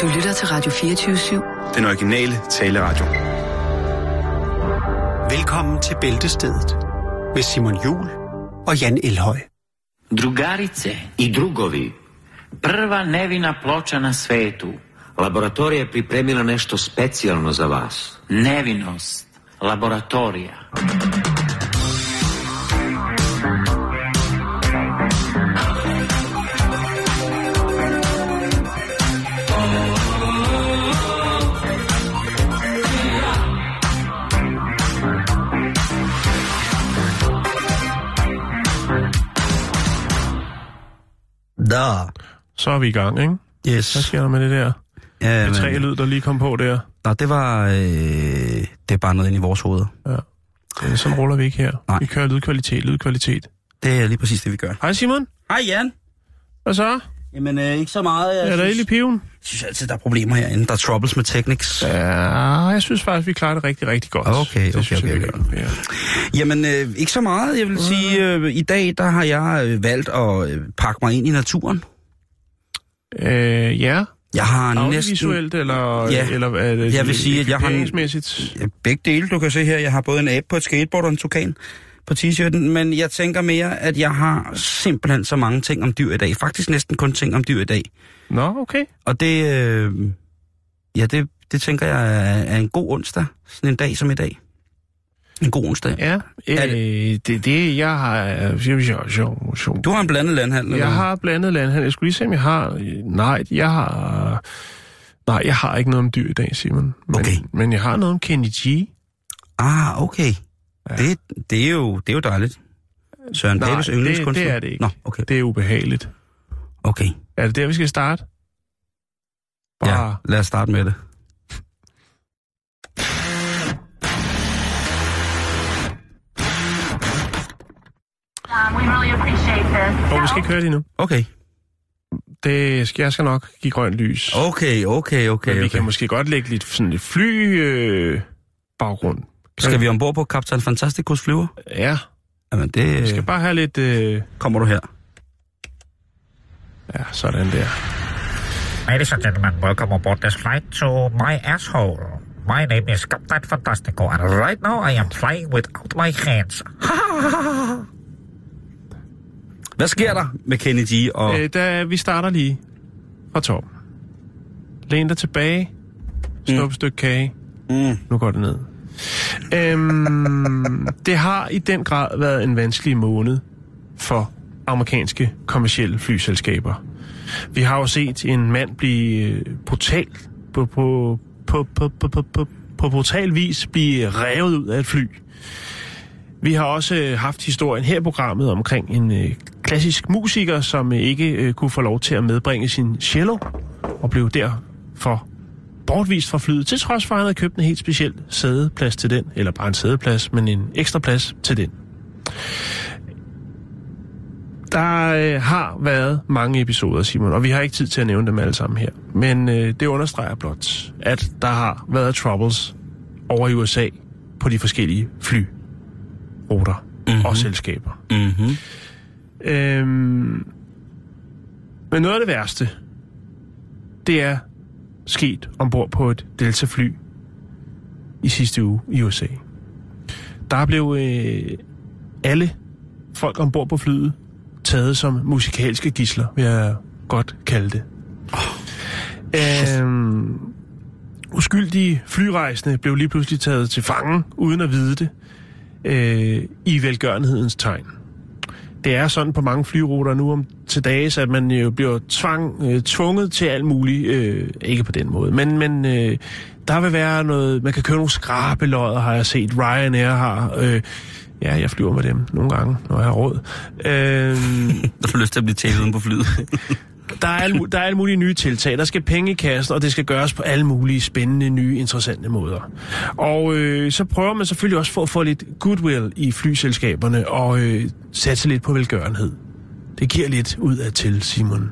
Du lytter til Radio 24-7. Den originale taleradio. Velkommen til Bæltestedet med Simon Jul og Jan Elhøj. Drugarice i drugovi, prva nevina ploča na svetu. Laboratorija je pripremila nešto specijalno za vas. Nevinost, laboratorija. Da. Så er vi i gang, ikke? Yes. Hvad sker der med det der? Ja, Det tre men, lyd, der lige kom på der. nå, det var... Øh, det er bare noget inde i vores hoveder. Øh, Sådan ruller vi ikke her. Nej. Vi kører lydkvalitet, lydkvalitet. Det er lige præcis det, vi gør. Hej Simon. Hej Jan. Hvad så? Jamen, øh, ikke så meget. Jeg Er der synes, ild i piven? jeg synes altid, der er problemer herinde. Der er troubles med technics. Ja. Jeg synes faktisk, vi klarer det rigtig, rigtig godt. Okay, okay, synes okay, okay. gør. Ja. Jamen, øh, ikke så meget. Jeg vil sige, øh, i dag, der har jeg øh, valgt at øh, pakke mig ind i naturen. Øh, ja, Jeg har næsten... eller, Ja. eller er det Jeg vil sige, at jeg har en- Begge dele, du kan se her. Jeg har både en abe på et skateboard og en tukan på t-shirten, men jeg tænker mere, at jeg har simpelthen så mange ting om dyr i dag. Faktisk næsten kun ting om dyr i dag. Nå, okay. Og det, øh, ja, det, det tænker jeg er, er en god onsdag, sådan en dag som i dag. En god onsdag. Ja, øh, Er det, det, det, jeg har... øh, Jo, jo, jo, jo. Du har en blandet landhandel, Jeg har blandet landhandel. Jeg skulle lige se, om jeg har... Nej, jeg har... Nej, jeg har ikke noget om dyr i dag, Simon. Men, Okay. Men jeg har noget om Kenny G. Ah, okay. Ja. Det, det, er jo, det er jo dejligt. Søren Nej, Papes yndlingskunstner? det er det ikke. Nå, okay. Det er ubehageligt. okay. Er det der, vi skal starte? Ja, Bare... lad os starte med det. Åh, vi skal ikke høre det endnu. Okay. Det skal, jeg skal nok give grønt lys. Okay, okay, okay. Men vi okay. kan måske godt lægge lidt, sådan lidt fly øh, baggrund. Skal vi ombord på Captain Fantasticus flyver? Ja, Jamen, det vi skal bare have lidt... Øh, kommer du her. ja, sådan der. Ladies and gentlemen, welcome aboard this flight to my asshole. My name is Captain Fantastico, and right now I am flying without my hands. Hvad sker der med Kenny G og... Øh, da, vi starter lige fra toppen. Læn dig tilbage. Snup et stykke kage. Mm. Nu går det ned. Øhm, det har i den grad været en vanskelig måned for amerikanske kommercielle flyselskaber. Vi har jo set en mand blive øh, brutal på, på, på, på, på, på, på, på brutal vis blive revet ud af et fly. Vi har også øh, haft historien her i programmet omkring en øh, klassisk musiker, som ikke kunne få lov til at medbringe sin cello, og blev derfor bortvist fra flyet, til trods for, at han havde købt en helt speciel sædeplads til den, eller bare en sædeplads, men en ekstra plads til den. Der øh, har været mange episoder, Simon, og vi har ikke tid til at nævne dem alle sammen her. Men øh, det understreger blot, at der har været troubles over i USA på de forskellige flyruter mm-hmm. og selskaber. Mm-hmm. Øhm, men noget af det værste, det er sket ombord på et Delta-fly i sidste uge i USA. Der blev øh, alle folk ombord på flyet taget som musikalske gisler, vil jeg godt kalde det. Øhm, uskyldige flyrejsende blev lige pludselig taget til fange, uden at vide det, øh, i velgørenhedens tegn. Det er sådan på mange flyruter nu om til dages, at man jo bliver tvang, øh, tvunget til alt muligt. Øh, ikke på den måde, men, men øh, der vil være noget... Man kan købe nogle skrabelodder, har jeg set. Ryanair har... Øh, ja, jeg flyver med dem nogle gange, når jeg har råd. Øh, Der får lyst til at blive tævet på flyet. der, er alle, der er alle mulige nye tiltag. Der skal penge i kassen, og det skal gøres på alle mulige spændende, nye, interessante måder. Og øh, så prøver man selvfølgelig også for at få lidt goodwill i flyselskaberne og øh, satse lidt på velgørenhed. Det giver lidt ud af til, Simon.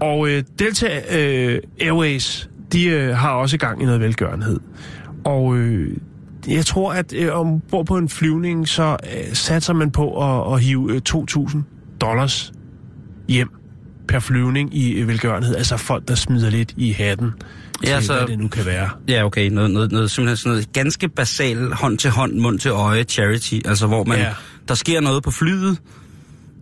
Og øh, Delta øh, Airways, de øh, har også gang i noget velgørenhed. Og øh, jeg tror, at øh, ombord på en flyvning, så øh, satser man på at, at hive øh, 2.000 dollars hjem per flyvning i velgørenhed. Altså folk, der smider lidt i hatten Ja, så- så... hvad det nu kan være. Ja, okay. Noget, noget, noget, simpelthen sådan noget ganske basal hånd til hånd, mund til øje charity. Altså, hvor man, Ja. der sker noget på flyet,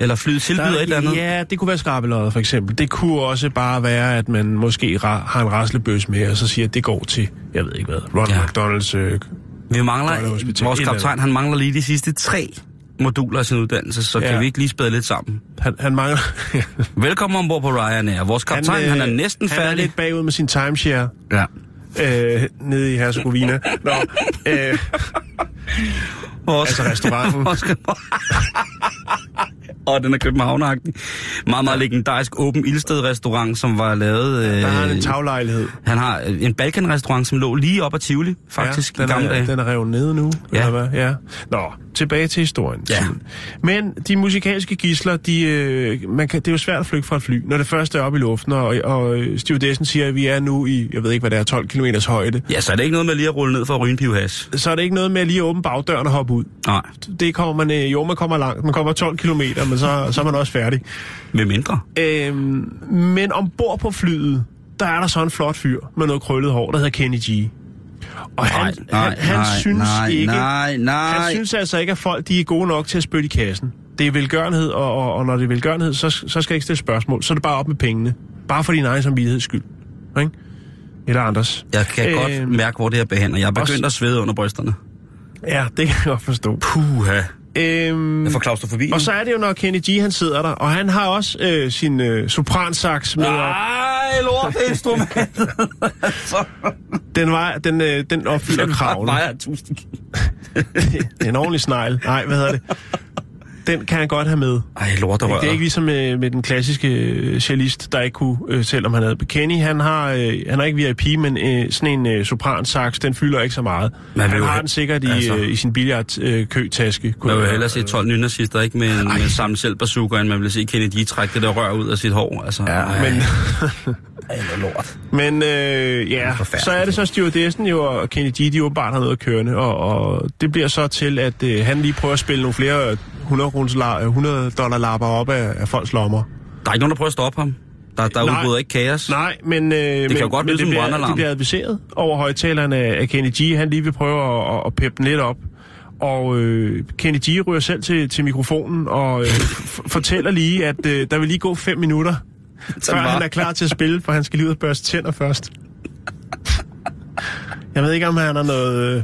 eller flyet tilbyder Der, et eller andet. Ja, det kunne være skrabelodder for eksempel. Det kunne også bare være, at man måske har en raslebøs med, og så siger, at det går til, jeg ved ikke hvad, Ronald Ja. McDonald's. Øh, Vi mangler, vores kaptajn, han mangler lige de sidste tre moduler af sin uddannelse, så ja. Kan vi ikke lige spæde lidt sammen. han, han mangler... Velkommen ombord på Ryanair. Vores kaptajn, han, øh, han er næsten Han er færdig. lidt bagud med sin timeshare Ja. øh, nede i Herzegovina. Nå, øh, Vores, altså restauranten. og den er københavneragtig. Meget, meget legendarisk åben ildsted restaurant, som var lavet... Øh, Der har han en taglejlighed. han har øh, en Balkan-restaurant, som lå lige op ad Tivoli, faktisk, ja, i den gamle er, dage. Den er revet nede nu, Ja. eller hvad? Ja. Nå, tilbage til historien. Ja. Men de musikalske gisler, de, øh, man kan, det er jo svært at flygte fra et fly, når det første er oppe i luften, og, og stewardessen siger, at vi er nu i, jeg ved ikke, hvad det er, 12 km højde. Ja, så er det ikke noget med lige at rulle ned for at ryge en. Så er det ikke noget med at lige åbne bagdøren og hoppe ud. Nej, Det kommer man, øh, jo, man kommer langt. Man kommer 12 km, men så, så er man også færdig. med mindre. Øhm, men ombord på flyet, der er der så en flot fyr med noget krøllet hår, der hedder Kenny G. Og han, han, han synes nej, ikke... Nej, nej, Han synes altså ikke, at folk de er gode nok til at spytte i kassen. Det er velgørenhed, og, og, og når det er velgørenhed, så, så skal jeg ikke stille spørgsmål. Så er det bare op med pengene. Bare for din egen samvittigheds skyld. Ikke? Eller andres. Jeg kan øh, godt mærke, hvor det her behandler. Jeg er begyndt også- at svede under brysterne. Ja, det kan jeg godt forstå. Puha. Øhm, Jeg får klaustrofobi. og så er det jo, når Kenny G han sidder der, og han har også øh, sin øh, sopransaks med op. Ej, lorteinstrument. så, Den, var, den, øh, den opfylder den kravene. vejer 1000 kilo. En ordentlig snegl. Nej, hvad hedder det? Den kan han godt have med. Ej, lorterør. Det er ikke ligesom med, med den klassiske øh, cellist, der ikke kunne, øh, selvom han havde. Kenny, han har, øh, han har ikke VIP, men øh, sådan en øh, sopransaks, den fylder ikke så meget. Man han har den sikkert i, altså- øh, i sin billardkøtaske. Man vil hellere se 12 nynazister, ikke med en med samme selv bazooka, end man vil se Kennedy trække det der rør ud af sit hår. Altså, Ja, ej, men, ej, lort. men øh, ja, så er det så stewardessen jo, og Kenny G, de åbenbart har noget at kørende, og, og det bliver så til, at øh, han lige prøver at spille nogle flere 100, krones la- 100 dollar lapper op af, af folks lommer. Der er ikke nogen, der prøver at stoppe ham. Der, der Nej. udbryder ikke kaos. Nej, men, øh, det men, jo godt som det bliver, brandalarm. det bliver adviseret over højtalerne af Kenny G. Han lige vil prøve at, at, peppe den lidt op. Og øh, Kenny G. ryger selv til, til mikrofonen og øh, fortæller lige, at øh, der vil lige gå fem minutter, før var. han er klar til at spille, for han skal lige ud og børste tænder først. Jeg ved ikke, om han har noget, øh,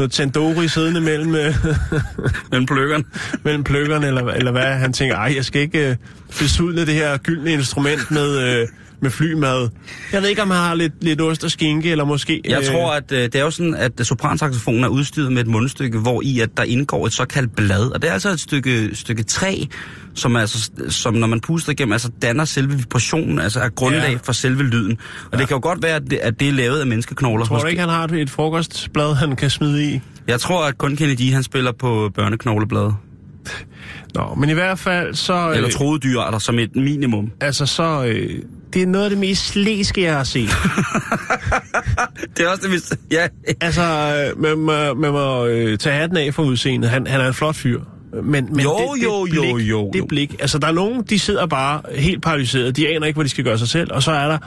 noget Tandori siddende mellem, øh, Men pløkkeren. mellem pløkkerne, eller, eller hvad. Han tænker, ej, jeg skal ikke øh, besudle det her gyldne instrument med, øh, med flymad. Jeg ved ikke, om han har lidt, lidt ost og skinke, eller måske... Jeg tror, at øh, det er jo sådan, at sopransaxofonen er udstyret med et mundstykke, hvor i at der indgår et såkaldt blad. Og det er altså et stykke, stykke træ, som, altså, som når man puster igennem, altså danner selve vibrationen, altså er grundlag Ja. for selve lyden. Og ja. det kan jo godt være, at det, at det er lavet af menneskeknogler. Tror du Måske- ikke, han har et, et frokostblad, han kan smide i? Jeg tror, at kun Kennedy, han spiller på børneknogleblad. Nå, men i hvert fald så... Eller øh, troede dyrarter som et minimum. Altså så... Øh, det er noget af det mest slæske, jeg har set. Det er også det, hvis... Ja, altså, øh, man må, man må øh, tage hatten af for udseendet. Han, han er en flot fyr. Men, men Jo, det, det jo, blik, jo, jo, Det jo. blik. Altså, der er nogen, de sidder bare helt paralyseret. De aner ikke, hvad de skal gøre sig selv. Og så er der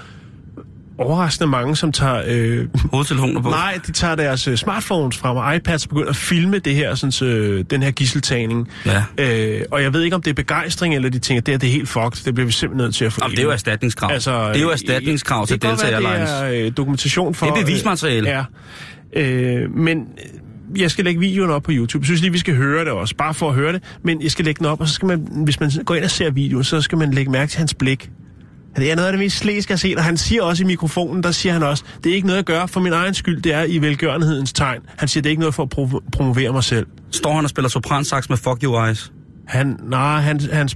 overraskende mange, som tager... Øh, hovedtelefoner på. nej, de tager deres øh, smartphones frem og iPads og begynder at filme det her, sådan, så, den her gisseltagning. Ja. Øh, og jeg ved ikke, om det er begejstring, eller de tænker, det er det er helt fucked. Det bliver vi simpelthen nødt til at få. Jamen, det er jo erstatningskrav. Altså, det er jo erstatningskrav til Delta Airlines. Det er øh, dokumentation for... Det er bevismateriale. Øh, ja. Øh, men øh, jeg skal lægge videoen op på YouTube. Jeg synes lige, vi skal høre det også, bare for at høre det. Men jeg skal lægge den op, og så skal man, hvis man går ind og ser videoen, så skal man lægge mærke til hans blik. Det er noget af det mest slæske, jeg har set, og han siger også i mikrofonen, der siger han også, det er ikke noget at gøre for min egen skyld, det er i velgørenhedens tegn. Han siger, det er ikke noget for at prov- promovere mig selv. Står han og spiller sopransax med Fuck You Eyes? Han, nej, han, han,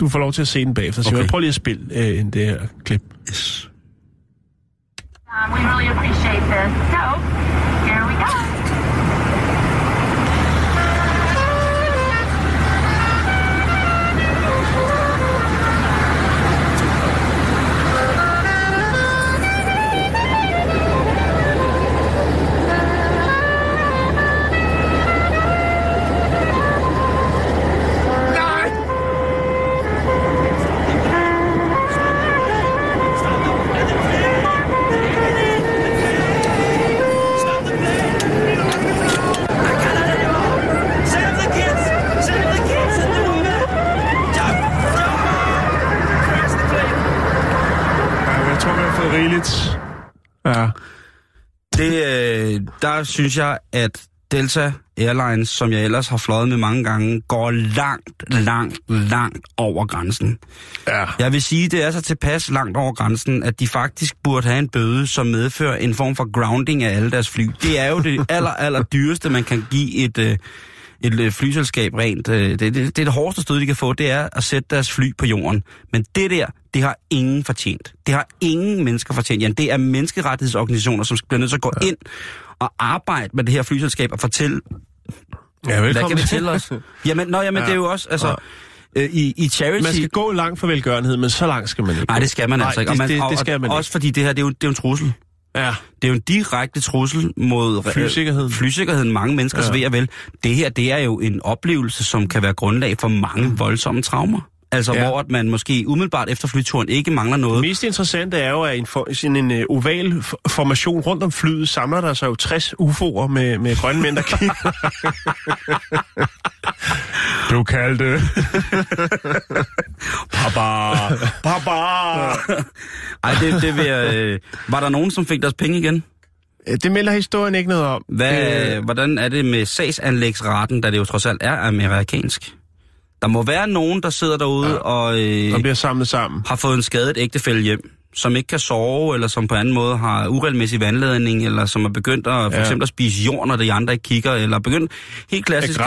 du får lov til at se den bagefter. Okay. Okay. Prøv lige at spille øh, det her klip. Yes. Um, we really appreciate this. So, Ja. Det, øh, der synes jeg, at Delta Airlines, som jeg ellers har fløjet med mange gange, går langt, langt, langt over grænsen. Ja. Jeg vil sige, det er så tilpas langt over grænsen, at de faktisk burde have en bøde, som medfører en form for grounding af alle deres fly. Det er jo det aller, aller dyreste, man kan give et, øh, et øh, flyselskab rent. øh, Det, det, det er det hårdeste stød, de kan få, det er at sætte deres fly på jorden. Men det der, det har ingen fortjent. Det har ingen mennesker fortjent. Jan, det er menneskerettighedsorganisationer, som bliver nødt til at gå ind og arbejde med det her flyselskab og fortælle, Ja, hvad velkommen. kan vi til os? Jamen, nå, jamen Ja. det er jo også, altså, øh, i, i charity... Man skal gå langt for velgørenhed, men så langt skal man ikke Nej, det skal man Nej, altså ikke. Og Det, man, det, og, det skal man Også fordi det her, det er jo, det er jo en trussel. Ja. Det er jo en direkte trussel mod øh, Flysikkerheden. flysikkerheden mange menneskers Ja. ja. ved og vel. Det her, det er jo en oplevelse, som kan være grundlag for mange voldsomme traumer. Altså, Ja. hvor at man måske umiddelbart efter flyturen ikke mangler Det noget. mest interessante er jo, at i en, for, sådan en uh, oval formation rundt om flyet samler der sig jo 60 UFO'er med, med grønne mænd, der kigger. du kaldte. Papa! Papa! Ej, det, det vil jeg, øh, Var der nogen, som fik deres penge igen? Det melder historien ikke noget om. Hvad, Øh, hvordan er det med sagsanlægsraten, da det jo trods alt er amerikansk? Der må være nogen, der sidder derude ja. og... Øh, der bliver samlet sammen. har fået en skadet ægtefælde hjem, som ikke kan sove, eller som på anden måde har uregelmæssig vandladning, eller som er begyndt at, for Ja. eksempel at spise jord, når de andre ikke kigger, eller begyndt helt klassisk...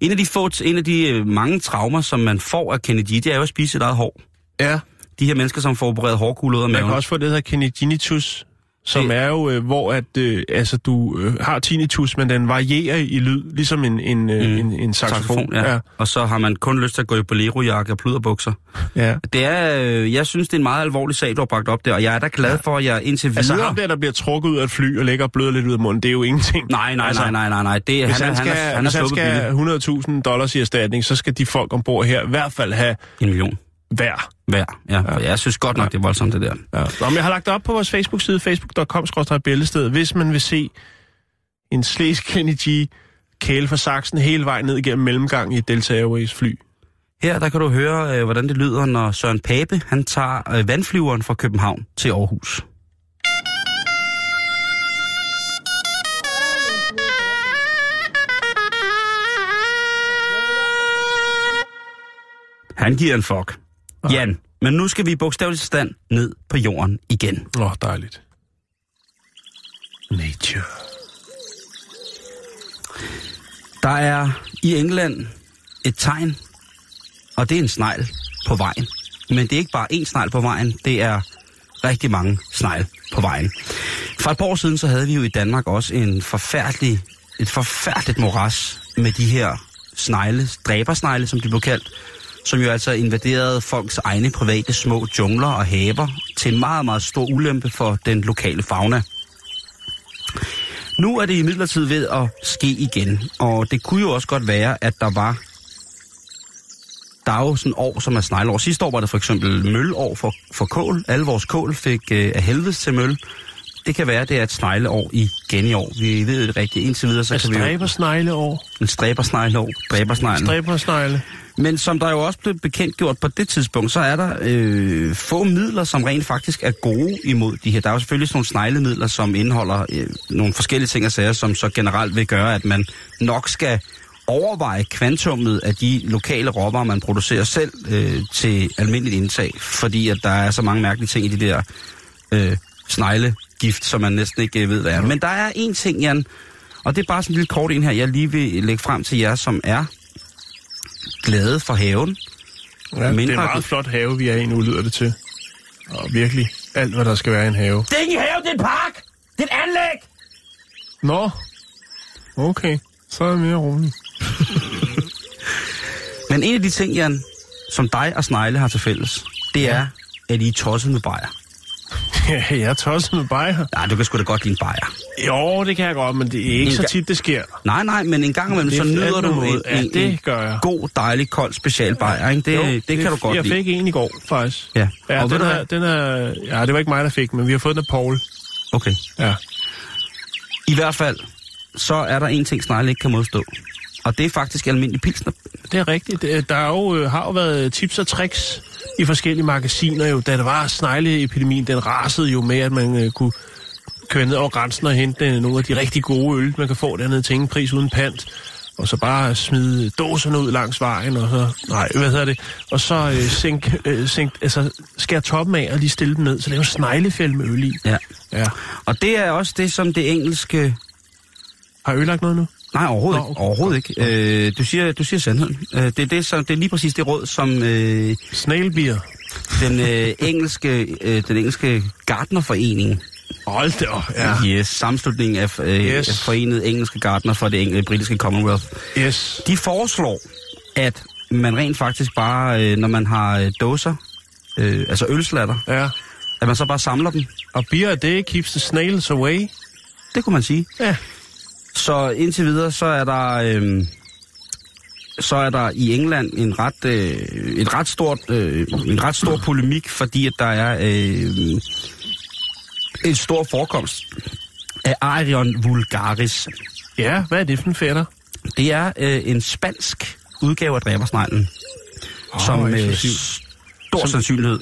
En af de, få, en af de øh, mange traumer, som man får af Kennedy, det er jo at spise sit eget hår. Ja, De her mennesker, som får opereret hårkugler ud af man maven. kan også få det, der hedder kinnitinnitus, som Det- er jo, øh, hvor at, øh, altså, du øh, har tinnitus, men den varierer i lyd, ligesom en, en, øh, Mm. en, en saxofon. ja. ja. Og så har man kun lyst til at gå i bolero-jakke og pluderbukser. ja. Det er, øh, jeg synes, det er en meget alvorlig sag, du har bragt op der, og jeg er da glad for, at jeg indtil videre... Altså ham der, der bliver trukket ud af et fly og ligger og bløder lidt ud af munden, det er jo ingenting. Nej, nej, Altså, nej, nej, nej, nej. Det, Hvis han, han, skal, han, er, han hvis han skal billigt. 100.000 dollars i erstatning, så skal de folk ombord her i hvert fald have En million hver. hver. Ja, ja. jeg synes godt nok, det er voldsomt, det der. Ja. Nå, men jeg har lagt det op på vores Facebook-side, facebook.com bæltested, hvis man vil se en Sles Kennedy kæle fra Saxen hele vejen ned igennem mellemgangen i Delta Airways fly. Her der kan du høre, øh, hvordan det lyder, når Søren Pape han tager øh, vandflyveren fra København til Aarhus. Han giver en fuck. Jan, men nu skal vi i bogstavelig stand ned på jorden igen. Oh, dejligt. Nature. Der er i England et tegn, og det er en snegl på vejen. Men det er ikke bare én snegl på vejen, det er rigtig mange snegl på vejen. For et par år siden, så havde vi jo i Danmark også en forfærdelig, et forfærdeligt moras med de her snegle, dræbersnegle, som de blev kaldt, som jo altså invaderede folks egne private små jungler og haver til en meget, meget stor ulempe for den lokale fauna. Nu er det imidlertid ved at ske igen, og det kunne jo også godt være, at der var... Der er jo sådan år, som er snegleår. Sidste år var det for eksempel mølår for, for kål. Alle vores kål fik øh, af helvedes til møl. Det kan være, det er et snegleår igen i år. Vi ved det rigtigt. Indtil videre, så Er kan vi stræber snegleår? En stræbersnegleår. Dræbersneglen. Stræber snegle. Men som der jo også blev bekendt gjort på det tidspunkt, så er der øh, få midler, som rent faktisk er gode imod de her. Der er jo selvfølgelig sådan nogle sneglemidler, som indeholder øh, nogle forskellige ting og sager, som så generelt vil gøre, at man nok skal overveje kvantummet af de lokale råvarer, man producerer selv øh, til almindeligt indtag. Fordi at der er så mange mærkelige ting i de der øh, sneglegift, som man næsten ikke øh, ved, hvad er. Men der er en ting, Jan, og det er bare sådan en lille kort en her, jeg lige vil lægge frem til jer, som er glade for haven. Ja, det er Mindre- en meget flot have, vi er i nu, lyder det til. Og virkelig alt, hvad der skal være i en have. Det er ikke en have, det er en park! Det er et anlæg! Nå, okay. Så er jeg mere rolig. Men en af de ting, Jan, som dig og Snegle har til fælles, det er, at I er tosset med bajer. Ja, jeg er tosset med bajer. Nej, du kan sgu da godt lide en bajer. Jo, det kan jeg godt, men det er ikke En så tit, det sker. Nej, nej, men en gang imellem, så er nyder du en. Ja, en, det gør jeg. god, dejlig, kold specialbajer, ikke? Det, Jo, det, det kan du godt Jeg lide. fik en i går, faktisk. Ja, Ja, og den er, den er, ja, det var ikke mig, der fik, men vi har fået den af Paul. Okay. Ja. I hvert fald, så er der en ting, Snegle ikke kan modstå. Og det er faktisk almindelig pilsner. Det er rigtigt. Det- Der er jo, øh, har jo været tips og tricks i forskellige magasiner jo, da der var snegleepidemien, den rasede jo med, at man øh, kunne køre ned over grænsen og hente øh, nogle af de rigtig gode øl, man kan få dernede til ingen pris uden pant. Og så bare smide dåserne ud langs vejen, og så, nej, hvad hedder det, og så øh, sænk, øh, sænk, altså skære toppen af og lige stille dem ned, så lave sneglefælde med øl i. Ja. Ja. Og det er også det, som det engelske... Har ødelagt noget nu? Nej, overhovedet Nå, ikke. okay. Overhovedet ikke. Øh, du, siger, du siger sandheden. Øh, det, er det, som, det er lige præcis det råd, som øh, Snailbeer. den, øh, engelske, øh, den engelske Gardnerforening, Hold da op, ja. yes, sammenslutningen af, øh, Yes. af forenet engelske Gardner for det engelske, britiske Commonwealth, Yes. de foreslår, at man rent faktisk bare, øh, når man har øh, dåser, øh, altså ølslatter, Ja. at man så bare samler dem. Og beer a day keeps the snails away. Det kunne man sige. Ja. Så indtil videre, så er der... Øh, så er der i England en ret, øh, et ret stort, øh, en ret stor polemik, fordi at der er øh, en stor forekomst af Arion vulgaris. Ja, hvad er det for en fætter? Det er øh, en spansk udgave af dræbersneglen, oh, som med eksklusivt. stor som... sandsynlighed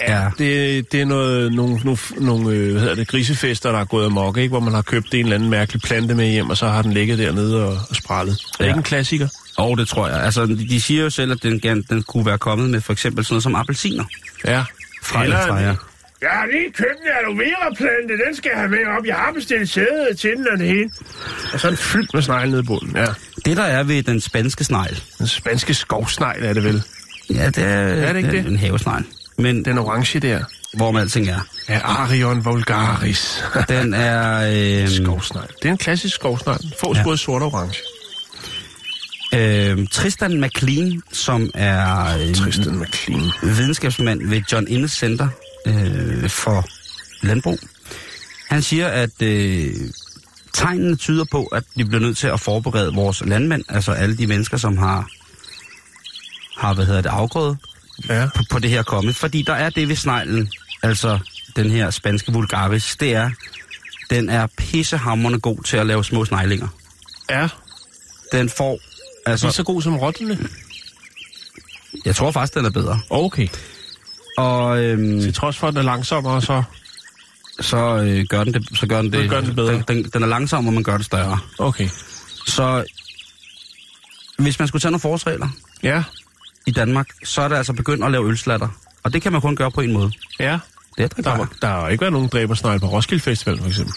er... Det, det er noget, nogle, nogle, nogle øh, hvad hedder det, grisefester, der er gået amok, ikke? hvor man har købt en eller anden mærkelig plante med hjem, og så har den ligget dernede og, og sprallet. Er det Ja. ikke en klassiker? Og det tror jeg. Altså, de, siger jo selv, at den, den kunne være kommet med for eksempel sådan noget som appelsiner. Ja. Fra Eller- fra jer. Jeg har lige købt en aloe vera plante, den skal jeg have med op. Jeg har bestilt sæde til den og det hele. Og så er den fyldt med snegl nede i bunden, ja. Det, der er ved den spanske snegl, Den spanske skovsnegl er det vel. ja, det er, Er det ikke det? en havesnegl. Men Den orange der. hvor man alting er. Ja, Arion vulgaris. Den er... Øh, skovsnegl. Det er en klassisk skovsnegl. Fås ja. både sort og orange. øh, Tristan McLean, som er øh, Tristan McLean. videnskabsmand ved John Innes Center øh, for Landbrug. Han siger, at øh, tegnene tyder på, at vi bliver nødt til at forberede vores landmænd, altså alle de mennesker, som har, har hvad hedder det, afgrøde, Ja. på, på det her komme. Fordi der er det ved sneglen, altså den her spanske vulgaris, det er, den er pissehammerende god til at lave små sneglinger. Ja. Den får, altså, Lige så god som rottene. jeg tror faktisk, den er bedre. Okay. Og øhm, Til trods for, at den er langsommere, så... så, øh, gør den det, så gør den det, Så gør den det bedre. Den, den, den er langsom, og man gør det større. Okay. Så hvis man skulle tage nogle forholdsregler Ja. I Danmark, så er det altså begyndt at lave ølslatter. Og det kan man kun gøre på en måde. Ja. Det er Der, var, der har ikke været nogen dræbersnegl på Roskilde Festival, for eksempel.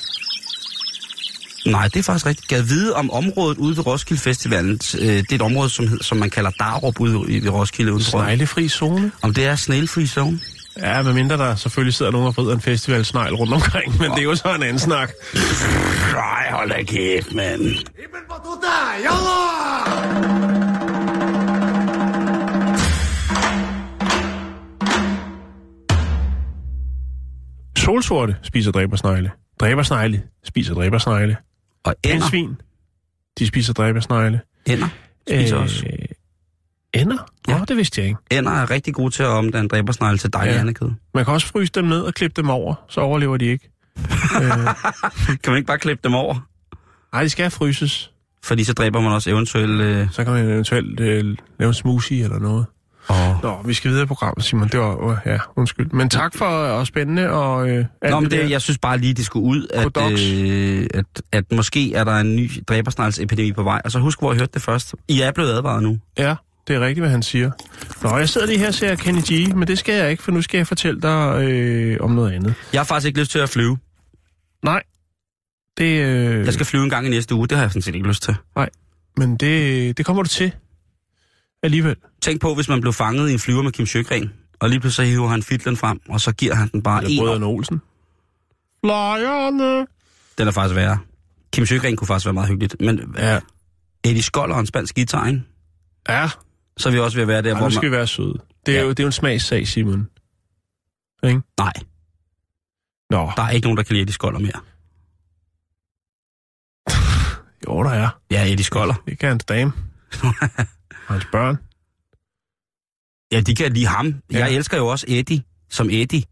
Nej, det er faktisk rigtigt. Gad vide om området ude ved Roskilde Festivalen, øh, det er et område, som, som man kalder Darup ude i- ved Roskilde. For, Sneglefri zone. om det er snail-free zone? Ja, medmindre der selvfølgelig sidder nogen og vrider en festivalsnegl rundt omkring, men det er jo så en anden snak. Nej, hold da kæft, mand. Solsorte spiser dræbersnegle. Dræbersnegle spiser dræbersnegle. Og ender, Pindsvin, de spiser dræbersnegle. ender spiser øh, også. Ender? Ja. Nå, det vidste jeg ikke. Ender er rigtig gode til at omdanne dræbersnegle til dejlig Ja. andekød. Man kan også fryse dem ned og klippe dem over, så overlever de ikke. Kan man ikke bare klippe dem over? Nej, de skal fryses. Fordi så dræber man også eventuelt... Øh, Så kan man eventuelt øh, lave en smoothie eller noget. Åh. Nå, vi skal videre i programmet, Simon. Det var, øh, ja, undskyld. Men tak for og spændende og øh, alt Nå, men det, det, jeg synes bare lige, det skulle ud, at, Kodox. øh, at, at måske er der en ny dræbersneglsepidemi på vej. Og så husk, hvor I hørte det først. I er blevet advaret nu. Ja, det er rigtigt, hvad han siger. Nå, jeg sidder lige her og ser Kenny G, men det skal jeg ikke, for nu skal jeg fortælle dig øh, om noget andet. Jeg har faktisk ikke lyst til at flyve. Nej, det, øh, Jeg skal flyve en gang i næste uge. Det har jeg sådan set ikke lyst til. men det, det kommer du til alligevel. Tænk på, hvis man blev fanget i en flyver med Kim Sjøgren, og lige pludselig hiver han fitlen frem, og så giver han den bare Eller en. Brødrene Olsen. Flyerne. Den er faktisk værre. Kim Sjøgren kunne faktisk være meget hyggeligt. Men Ja. Eddie Skoller og en spansk guitar, ikke? Ja, så er vi også ved at være der, Ej, hvor nu skal man... vi være søde. Det er, Ja. jo, det er jo en smagssag, Simon. Ikke? Nej, Nå, der er ikke nogen, der kan lide Eddie Skoller mere. jo, der er. Ja, Eddie Skoller. Det kan hans dame. og hans børn. Ja, de kan lide ham. Ja. Jeg elsker jo også Eddie, som Eddie.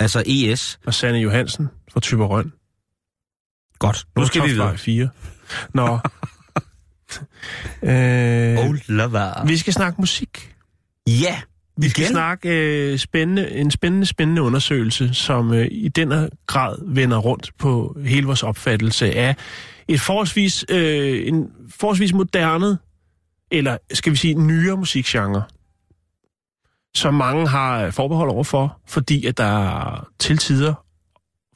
Altså ES. Og Sanne Johansen fra Typerøn. Godt, nu skal vi videre. 4. Nå. øh, Oh, lover. vi skal snakke musik. Ja, Vi skal Igen? snakke øh, spændende, en spændende, spændende undersøgelse, som øh, i den grad vender rundt på hele vores opfattelse af et forholdsvis, øh, en forholdsvis moderne, eller skal vi sige nyere musikgenre, som mange har forbehold overfor, fordi at der til tider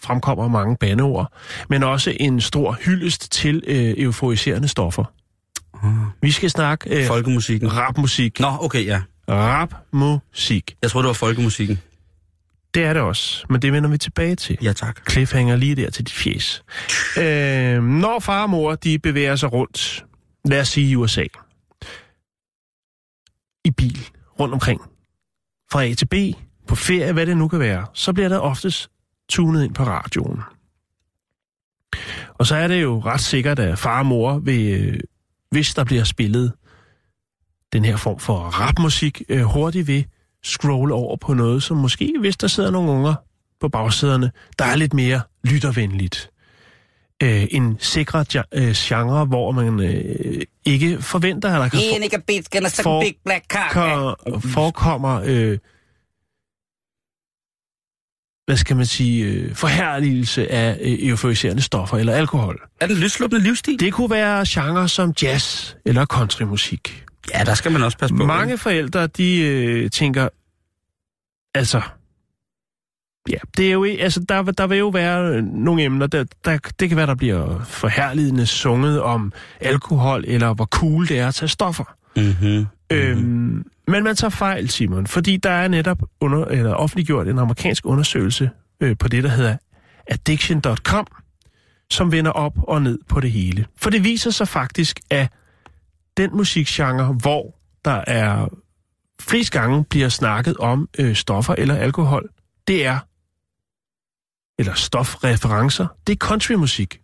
fremkommer mange bandeord, men også en stor hyldest til øh, euforiserende stoffer. Vi skal snakke øh, Folkemusikken. rapmusik. Nå, okay, ja. Rapmusik. Jeg tror det var folkemusikken. Det er det også, men det vender vi tilbage til. Ja, tak. Cliffhanger lige der til dit fjes. Øh, når far og mor de bevæger sig rundt, lad os sige i USA, i bil, rundt omkring, fra A til B, på ferie, hvad det nu kan være, så bliver der oftest tunet ind på radioen. Og så er det jo ret sikkert, at far og mor vil, øh, hvis der bliver spillet den her form for rapmusik, øh, hurtigt vil scrolle over på noget, som måske, hvis der sidder nogle unger på bagsæderne, der er lidt mere lyttervenligt. Øh, en sikre øh, genre, hvor man øh, ikke forventer, at der kan for, For- forekommer, øh, hvad skal man sige, øh, forherligelse af øh, euforiserende stoffer eller alkohol. Er den løsluppende livsstil? Det kunne være genre som jazz eller countrymusik. Ja, der skal man også passe på. Mange forældre, de øh, tænker, altså, ja, det er jo, altså, der, der vil jo være øh, nogle emner, der, der, det kan være, der bliver forherligende sunget om alkohol, eller hvor cool det er at tage stoffer. Mm-hmm. Øhm, men man tager fejl, Simon, fordi der er netop under, eller offentliggjort en amerikansk undersøgelse øh, på det, der hedder addiction.com, som vender op og ned på det hele. For det viser sig faktisk, at den musikgenre, hvor der er flest gange bliver snakket om øh, stoffer eller alkohol, det er, eller stofreferencer, det er countrymusik.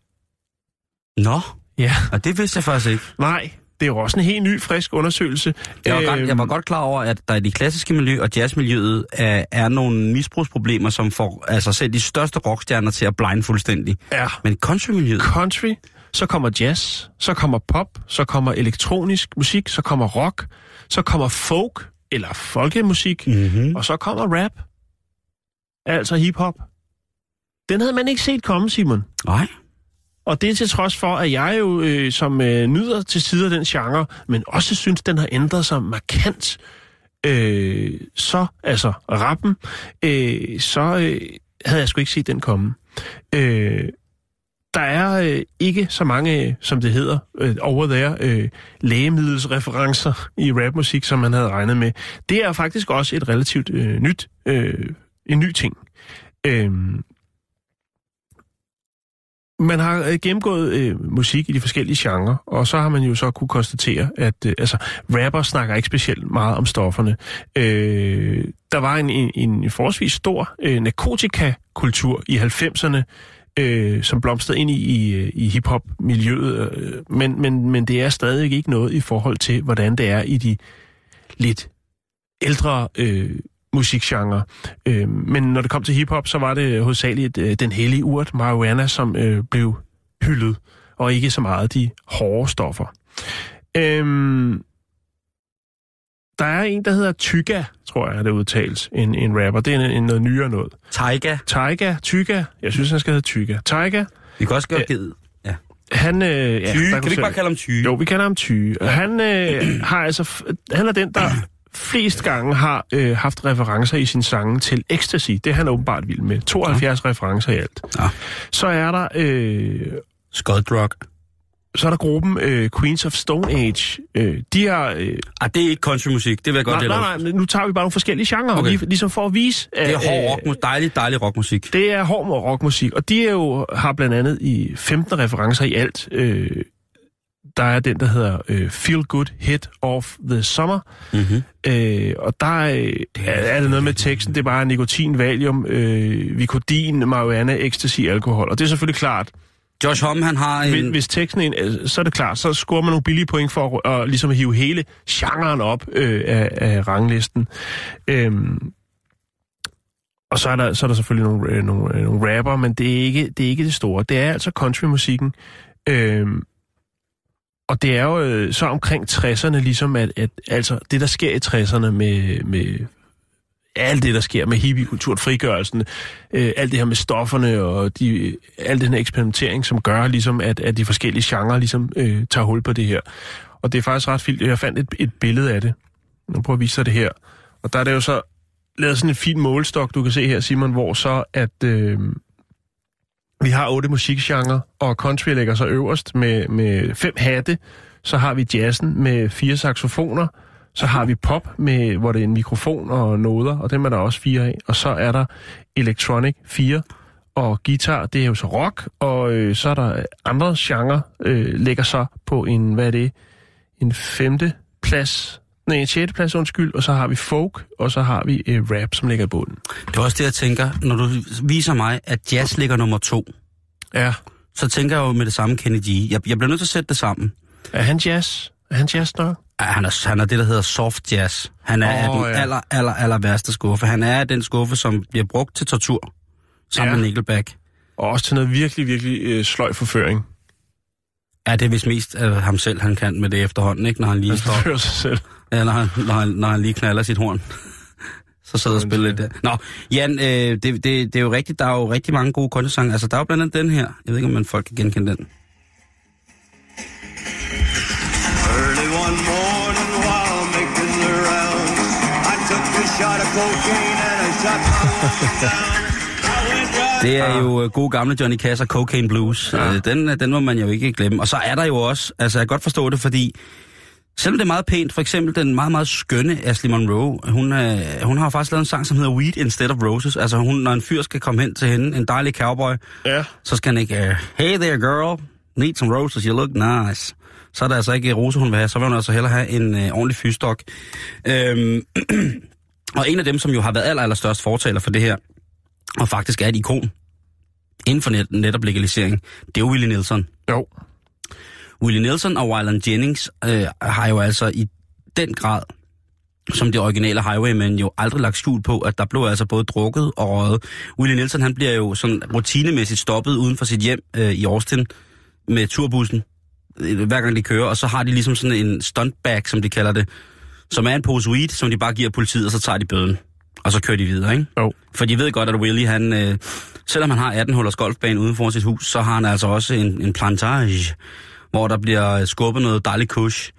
Nå, Ja. og det vidste jeg faktisk ikke. Nej, det er jo også en helt ny, frisk undersøgelse. Jeg var, godt, Øhm, jeg var godt klar over, at der i det klassiske miljø og jazzmiljøet er, er nogle misbrugsproblemer, som får altså selv de største rockstjerner til at blinde fuldstændig. Ja. Men countrymiljøet, country, så kommer jazz, så kommer pop, så kommer elektronisk musik, så kommer rock, så kommer folk eller folkemusik, mm-hmm. og så kommer rap. Altså hiphop. Den havde man ikke set komme, Simon. nej, Og det er til trods for, at jeg jo øh, som øh, nyder til sider den genre, men også synes, den har ændret sig markant. Øh, så, altså rappen, øh, så øh, havde jeg sgu ikke set den komme. Øh, der er øh, ikke så mange, øh, som det hedder, øh, over there, øh, lægemiddelsreferencer i rapmusik, som man havde regnet med. Det er faktisk også et relativt øh, nyt, øh, en ny ting. Øh, man har øh, gennemgået øh, musik i de forskellige genrer, og så har man jo så kunne konstatere, at øh, altså, rapper snakker ikke specielt meget om stofferne. Øh, der var en, en, en forholdsvis stor øh, narkotikakultur i 90'erne, øh, som blomstrede ind i, i, øh, i hiphop-miljøet, øh, men, men, men det er stadig ikke noget i forhold til, hvordan det er i de lidt ældre øh, musikgenre. Øh, men når det kom til hiphop, så var det hovedsageligt øh, den hellige urt, marijuana, som øh, blev hyldet, og ikke så meget de hårde stoffer. Øh, der er en, der hedder Tyga, tror jeg, det udtales, en, en rapper. Det er en, en noget nyere noget. Taiga. Tyga, Tyga, jeg synes, han skal hedde Tyga. Tyga, Vi kan også gøre Ja. givet. Ja. han... Øh, ja, Ty, der kan vi ikke bare kalde ham Ty? jo, vi kalder ham Tyge. Og han øh, har altså, han er den, der flest gange har øh, haft referencer i sin sange til Ecstasy. Det er han åbenbart vild med. 72 ja. referencer i alt. Ja. Så er der, øh, Scott Drug. så er der gruppen øh, Queens of Stone Age. Øh, de har... Øh, Ah, det er ikke countrymusik, det vil jeg godt nej, nej, nej, nu tager vi bare nogle forskellige genrer, Okay. lige, ligesom for at vise... Det er at, hård øh, rockmusik, dejlig, dejlig rockmusik. Det er hård rockmusik, og de er jo, har blandt andet i 15 referencer i alt. Øh, der er den, der hedder øh, Feel Good Hit of the Summer. Mm-hmm. Øh, og der er, er, er det noget med teksten, det er bare nikotin, valium, øh, vikodin, marijuana, ecstasy, alkohol. Og det er selvfølgelig klart, Josh Homme, han har en... hvis, hvis teksten er, en- øh, så er det klart, så scorer man nogle billige point for at, at ligesom hive hele genren op øh, af, af ranglisten. Øhm, og så er der, så er der selvfølgelig nogle, øh, nogle, øh, nogle rapper, men det er, ikke, det er ikke det store. Det er altså countrymusikken. Øhm, og det er jo øh, så omkring 60'erne ligesom, at, at altså, det der sker i 60'erne med, med alt det, der sker med hippiekulturen, frigørelsen, øh, alt det her med stofferne og de, al den her eksperimentering, som gør ligesom, at, at de forskellige genrer ligesom øh, tager hul på det her. Og det er faktisk ret fint. Jeg fandt et, et billede af det. Nu prøver jeg at vise dig det her. Og der er det jo så lavet sådan en fin målestok, du kan se her, Simon, hvor så at... Øh, vi har otte musikgenre, og country ligger så øverst med, med fem hatte. Så har vi jazzen med fire saxofoner. Så har vi pop, med, hvor det er en mikrofon og noder, og dem er der også fire af. Og så er der electronic fire, og guitar, det er jo så rock, og øh, så er der andre genrer, øh, ligger så på en, hvad er det, en femte plads, nej, en sjette plads, undskyld, og så har vi folk, og så har vi øh, rap, som ligger i bunden. Det er også det, jeg tænker, når du viser mig, at jazz ligger nummer to, Ja. så tænker jeg jo med det samme Kenny G. Jeg, jeg bliver nødt til at sætte det sammen. Er han jazz? Er han jazz nok? Ja, Han er, han er det, der hedder soft jazz. Han er oh, den ja. aller, aller, aller værste skuffe. Han er den skuffe, som bliver brugt til tortur. Sammen Ja. med Nickelback. Og også til noget virkelig, virkelig øh, sløj forføring. Ja, det er vist mest øh, ham selv, han kan med det efterhånden, ikke? Når han lige Han står, sig selv. Ja, når, han, når, han, når han lige knaller sit horn. så sidder og spiller lidt der. Nå, Jan, øh, det, det, det, er jo rigtigt, der er jo rigtig mange gode kundesange. Altså, der er jo blandt andet den her. Jeg ved ikke, om man folk kan genkende den. Early one morning while making the rounds, I took a shot of cocaine and I shot my down. Det er jo øh, gode gamle Johnny Cash og Cocaine Blues. Ja. Øh, den, øh, den må man jo ikke glemme. Og så er der jo også, altså jeg kan godt forstå det, fordi selvom det er meget pænt, for eksempel den meget, meget skønne Ashley Monroe, hun, øh, hun har faktisk lavet en sang, som hedder Weed Instead of Roses. Altså hun, når en fyr skal komme hen til hende, en dejlig cowboy, Ja. så skal han ikke, øh, hey there girl, need some roses, you look nice. Så er det altså ikke rose, hun vil have, så vil hun altså hellere have en øh, ordentlig fyrstok. Øhm, og en af dem, som jo har været aller, aller størst fortaler for det her, og faktisk er et ikon inden for net, netop legalisering, det er jo Willie Nelson. Jo. Willie Nelson og Wyland Jennings øh, har jo altså i den grad, som det originale Highwaymen, jo aldrig lagt skjul på, at der blev altså både drukket og røget. Willie Nelson, han bliver jo sådan rutinemæssigt stoppet uden for sit hjem øh, i Austin med turbussen, øh, hver gang de kører, og så har de ligesom sådan en stuntbag, som de kalder det, som er en pose weed, som de bare giver politiet, og så tager de bøden. Og så kører de videre, ikke? Jo. For de ved godt, at Willie, han, øh, selvom han har 18 hullers golfbane uden for sit hus, så har han altså også en, en plantage, hvor der bliver skubbet noget dejligt kush.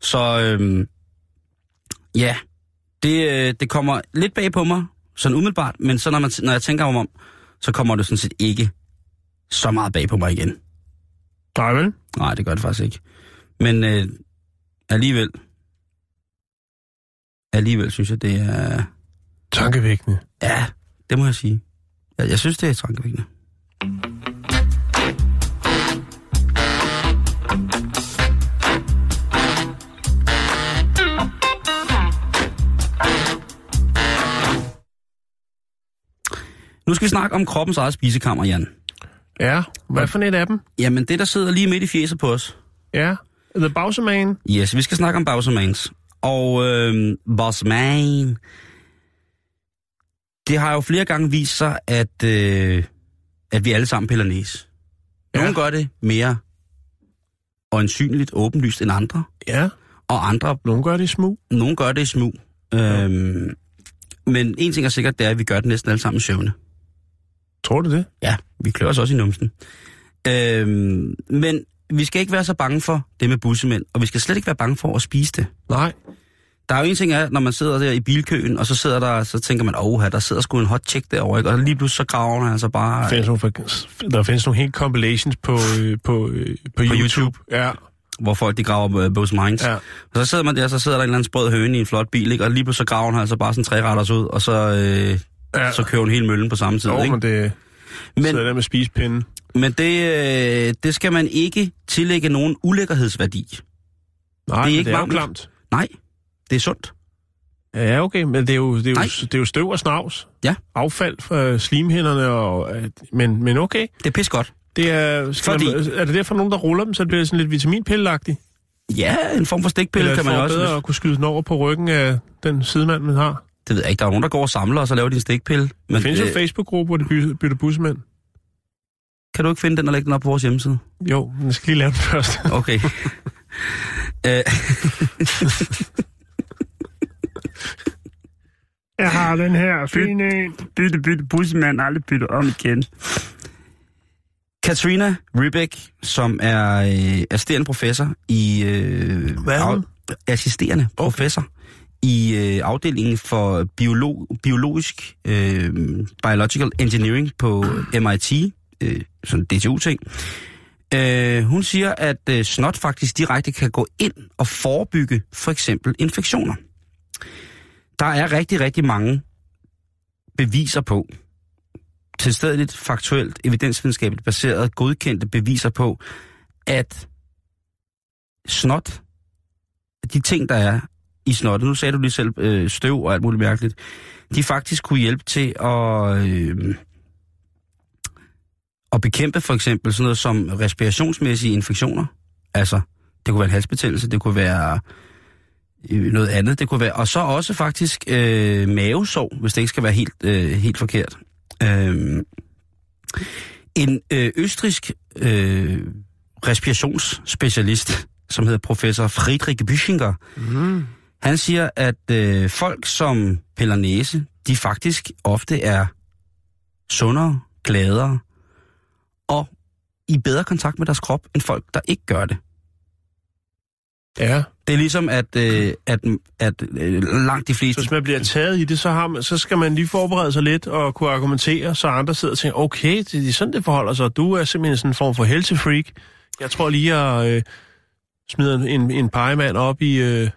Så øh, ja, det, øh, det kommer lidt bag på mig, sådan umiddelbart, men så når, man, når jeg tænker om, så kommer det sådan set ikke så meget bag på mig igen. Nej, vel? Nej, det gør det faktisk ikke. Men øh, alligevel, alligevel synes jeg, det er... Tankevækkende. Ja, det må jeg sige. Jeg, jeg synes, det er tankevækkende. Nu skal vi snakke om kroppens eget spisekammer, Jan. Ja. Hvad for et af dem? Jamen, det der sidder lige midt i fjeset på os. Ja. The Bowserman. Yes, vi skal snakke om Bowsermans. Og øh, Bossman, det har jo flere gange vist sig, at, øh, at vi alle sammen piller næs. Nogle Ja. gør det mere øjensynligt, åbenlyst end andre, Ja. og andre, Nogle gør det i smug. nogle gør det i smug. Øhm, men en ting er sikkert, det er, at vi gør det næsten alle sammen søvne. Tror du det? Ja, vi klør os også i numsen. Øhm, men vi skal ikke være så bange for det med bussemænd, og vi skal slet ikke være bange for at spise det. Nej. Der er jo en ting af, når man sidder der i bilkøen, og så sidder der, så tænker man, åh, der sidder sgu en hot chick derovre, ikke? Og lige pludselig så graver han altså bare... Der findes nogle, der findes nogle helt compilations på, øh, på, øh, på, YouTube. YouTube. Ja. hvor folk de graver uh, Bose Minds. Ja. Og så sidder man der, så sidder der en eller anden sprød høne i en flot bil, ikke? og lige pludselig så graver han altså bare sådan tre retters ud, og så, øh, Ja. så kører hun hele møllen på samme tid. Jo, ikke? men det Men, sidder der med spisepinden. men det, øh, det skal man ikke tillægge nogen ulækkerhedsværdi. Nej, det er ikke det er jo klamt. Nej, det er sundt. Ja, okay, men det er jo, det er jo, Nej. det er jo støv og snavs. Ja. Affald fra slimhænderne, og, øh, men, men okay. Det er pis godt. Det er, skal Fordi- man, er det derfor nogen, der ruller dem, så det bliver sådan lidt vitaminpilleagtigt? Ja, en form for stikpille Eller kan man også. bedre hvis- at kunne skyde den over på ryggen af den sidemand, man har? Det ved jeg ikke. Der er jo nogen, der går og samler, og så laver de en stikpille. Der findes jo øh, en Facebook-gruppe, hvor de by- bytter bussemænd. kan du ikke finde den og lægge den op på vores hjemmeside? Jo, men jeg skal lige lave den først. Okay. Øh, Jeg har den her fine en. Bytte, bytte, bussemand, aldrig bytte om igen. Katrina Ribbeck, som er øh, assisterende professor i... Øh, Hvad er hun? assisterende okay. professor i øh, afdelingen for biolog, biologisk øh, biological engineering på MIT, øh, sådan en DTU-ting. Øh, hun siger, at øh, snot faktisk direkte kan gå ind og forebygge for eksempel infektioner. Der er rigtig, rigtig mange beviser på, tilstedeligt, faktuelt, evidensvidenskabeligt baseret, godkendte beviser på, at snot, de ting, der er i snottet, nu sagde du lige selv øh, støv og alt muligt mærkeligt, de faktisk kunne hjælpe til at, øh, at bekæmpe for eksempel sådan noget som respirationsmæssige infektioner. Altså, det kunne være en halsbetændelse, det kunne være øh, noget andet, det kunne være, og så også faktisk øh, mavesår, hvis det ikke skal være helt, øh, helt forkert. Øh, en øh, østrisk øh, respirationsspecialist, som hedder professor Friedrich Büchinger, Mm han siger, at øh, folk, som piller næse, de faktisk ofte er sundere, gladere og i bedre kontakt med deres krop, end folk, der ikke gør det. Ja. Det er ligesom, at, øh, at, at øh, langt de Så fleste... hvis man bliver taget i det, så, har man, så skal man lige forberede sig lidt og kunne argumentere, så andre sidder og tænker, okay, det er sådan, det forholder sig. Du er simpelthen sådan en form for helsefreak. Jeg tror lige, at øh, smider en, en pegemand op i... Øh,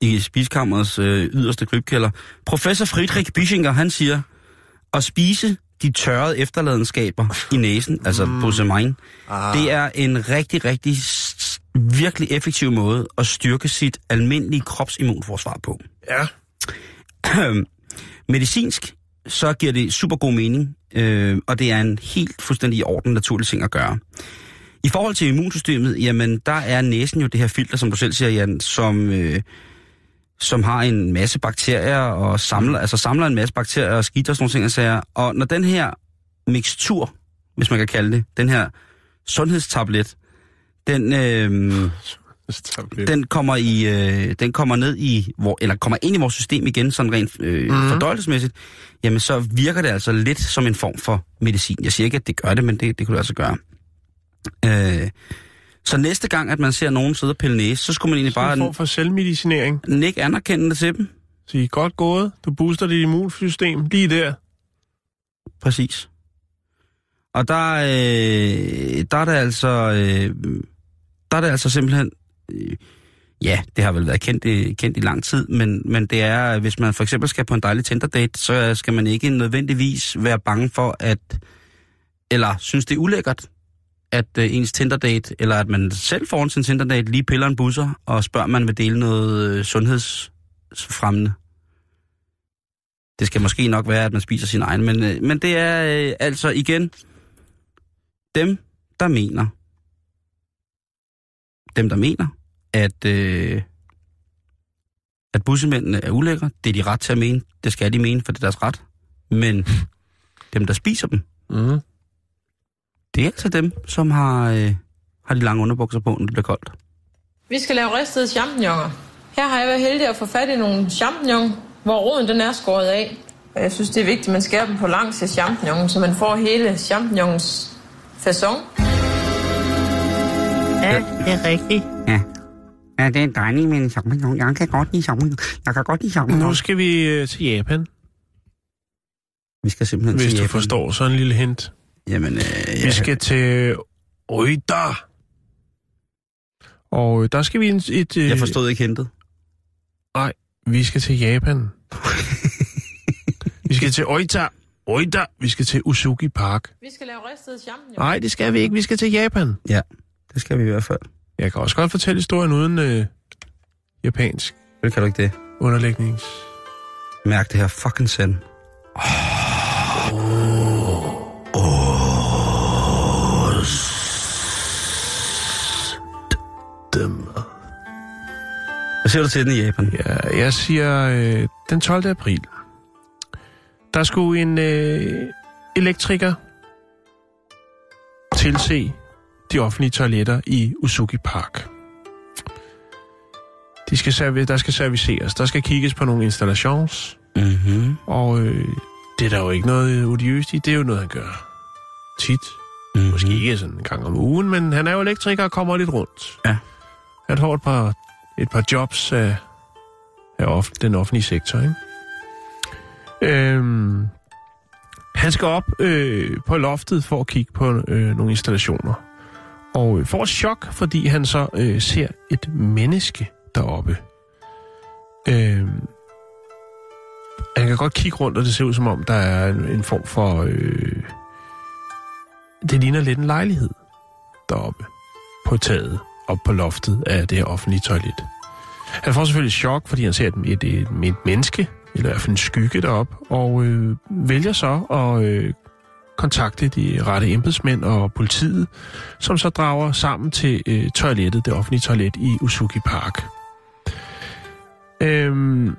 i spiskammerets øh, yderste krybkælder. Professor Friedrich Büchinger, han siger, at spise de tørrede efterladenskaber i næsen, altså mm. posemain, ah. det er en rigtig, rigtig virkelig effektiv måde at styrke sit almindelige kropsimmunforsvar på. ja. Medicinsk, så giver det super god mening, øh, og det er en helt fuldstændig i orden naturlig ting at gøre. I forhold til immunsystemet, jamen der er næsen jo det her filter, som du selv siger, Jan, som, øh, som har en masse bakterier og samler, altså samler en masse bakterier og skidt og sådan nogle ting. og sager. Og når den her mixtur, hvis man kan kalde det, den her sundhedstablet, den, øh, den kommer i øh, den kommer ned i hvor, eller kommer ind i vores system igen sådan rent øh, mm-hmm. fordøjelsesmæssigt, jamen så virker det altså lidt som en form for medicin. Jeg siger ikke at det gør det, men det, det kunne det altså gøre. Øh, så næste gang at man ser nogen sidde og pille næse, så skulle man egentlig Bare en form for selvmedicinering. nikke anerkendende til dem. Sige, godt gået, du booster dit immunsystem lige der. Præcis. Og der, øh, der er det altså, øh, der er det altså simpelthen, øh, ja, det har vel været kendt, i- kendt i lang tid, men, men det er, hvis man for eksempel skal på en dejlig Tinder-date, så skal man ikke nødvendigvis være bange for at, eller synes det er ulækkert, at øh, ens Tinder-date, eller at man selv foran sin Tinder-date lige piller en busser og spørger, om man vil dele noget øh, sundhedsfremmende. Det skal måske nok være, at man spiser sin egen, men, øh, men det er øh, altså igen dem, der mener, dem, der mener, at, øh, at bussemændene er ulækre, det er de ret til at mene, det skal de mene, for det er deres ret. Men dem, der spiser dem, Mm. Det er altså dem, som har, øh, har de lange underbukser på, når det bliver koldt. Vi skal lave ristede champignoner. Her har jeg været heldig at få fat i nogle champignon, hvor roden den er skåret af. Og jeg synes, det er vigtigt, at man skærer dem på langs af champignonen, så man får hele champignons façon. Ja, det er rigtigt. Ja. Ja, det er en drejning med en champignon. Jeg kan godt lide champignon. Jeg kan godt lide champignon. Nu skal vi øh, til Japan, Vi skal simpelthen hvis til du Japan. forstår sådan en lille hint. Jamen, øh, Vi skal til Oida. Og øh, der skal vi et... et øh, Jeg forstod ikke hentet. Nej, vi skal til Japan. vi skal til Oita. Oita. Vi skal til Usugi Park. Vi skal lave ristede champignon. Nej, det skal vi ikke. Vi skal til Japan. Ja, det skal vi i hvert fald. Jeg kan også godt fortælle historien uden øh, japansk Vel kan du ikke det? underlægnings... Mærk det her fucking send. Dem. Hvad siger du til den i Japan? Ja, jeg siger øh, den 12. april. Der skulle en øh, elektriker tilse de offentlige toiletter i Usugi Park. De skal serv- der skal serviceres. Der skal kigges på nogle installations. Mm-hmm. Og øh, det er der jo ikke noget odiøst i. Det er jo noget, han gør tit. Mm-hmm. Måske ikke sådan en gang om ugen, men han er jo elektriker og kommer lidt rundt. Ja. Han får et par, et par jobs af, øh, af off, den offentlige sektor, ikke? Øhm, han skal op øh, på loftet for at kigge på øh, nogle installationer. Og øh, får et chok, fordi han så øh, ser et menneske deroppe. Øhm, han kan godt kigge rundt, og det ser ud som om, der er en, en form for... Øh, det ligner lidt en lejlighed deroppe på taget, op på loftet af det her offentlige toilet. Han får selvfølgelig chok, fordi han ser et, et, et, et menneske, eller i hvert fald en skygge derop, og øh, vælger så at øh, kontakte de rette embedsmænd og politiet, som så drager sammen til øh, toilettet, det offentlige toilet i Usuki Park. Øhm,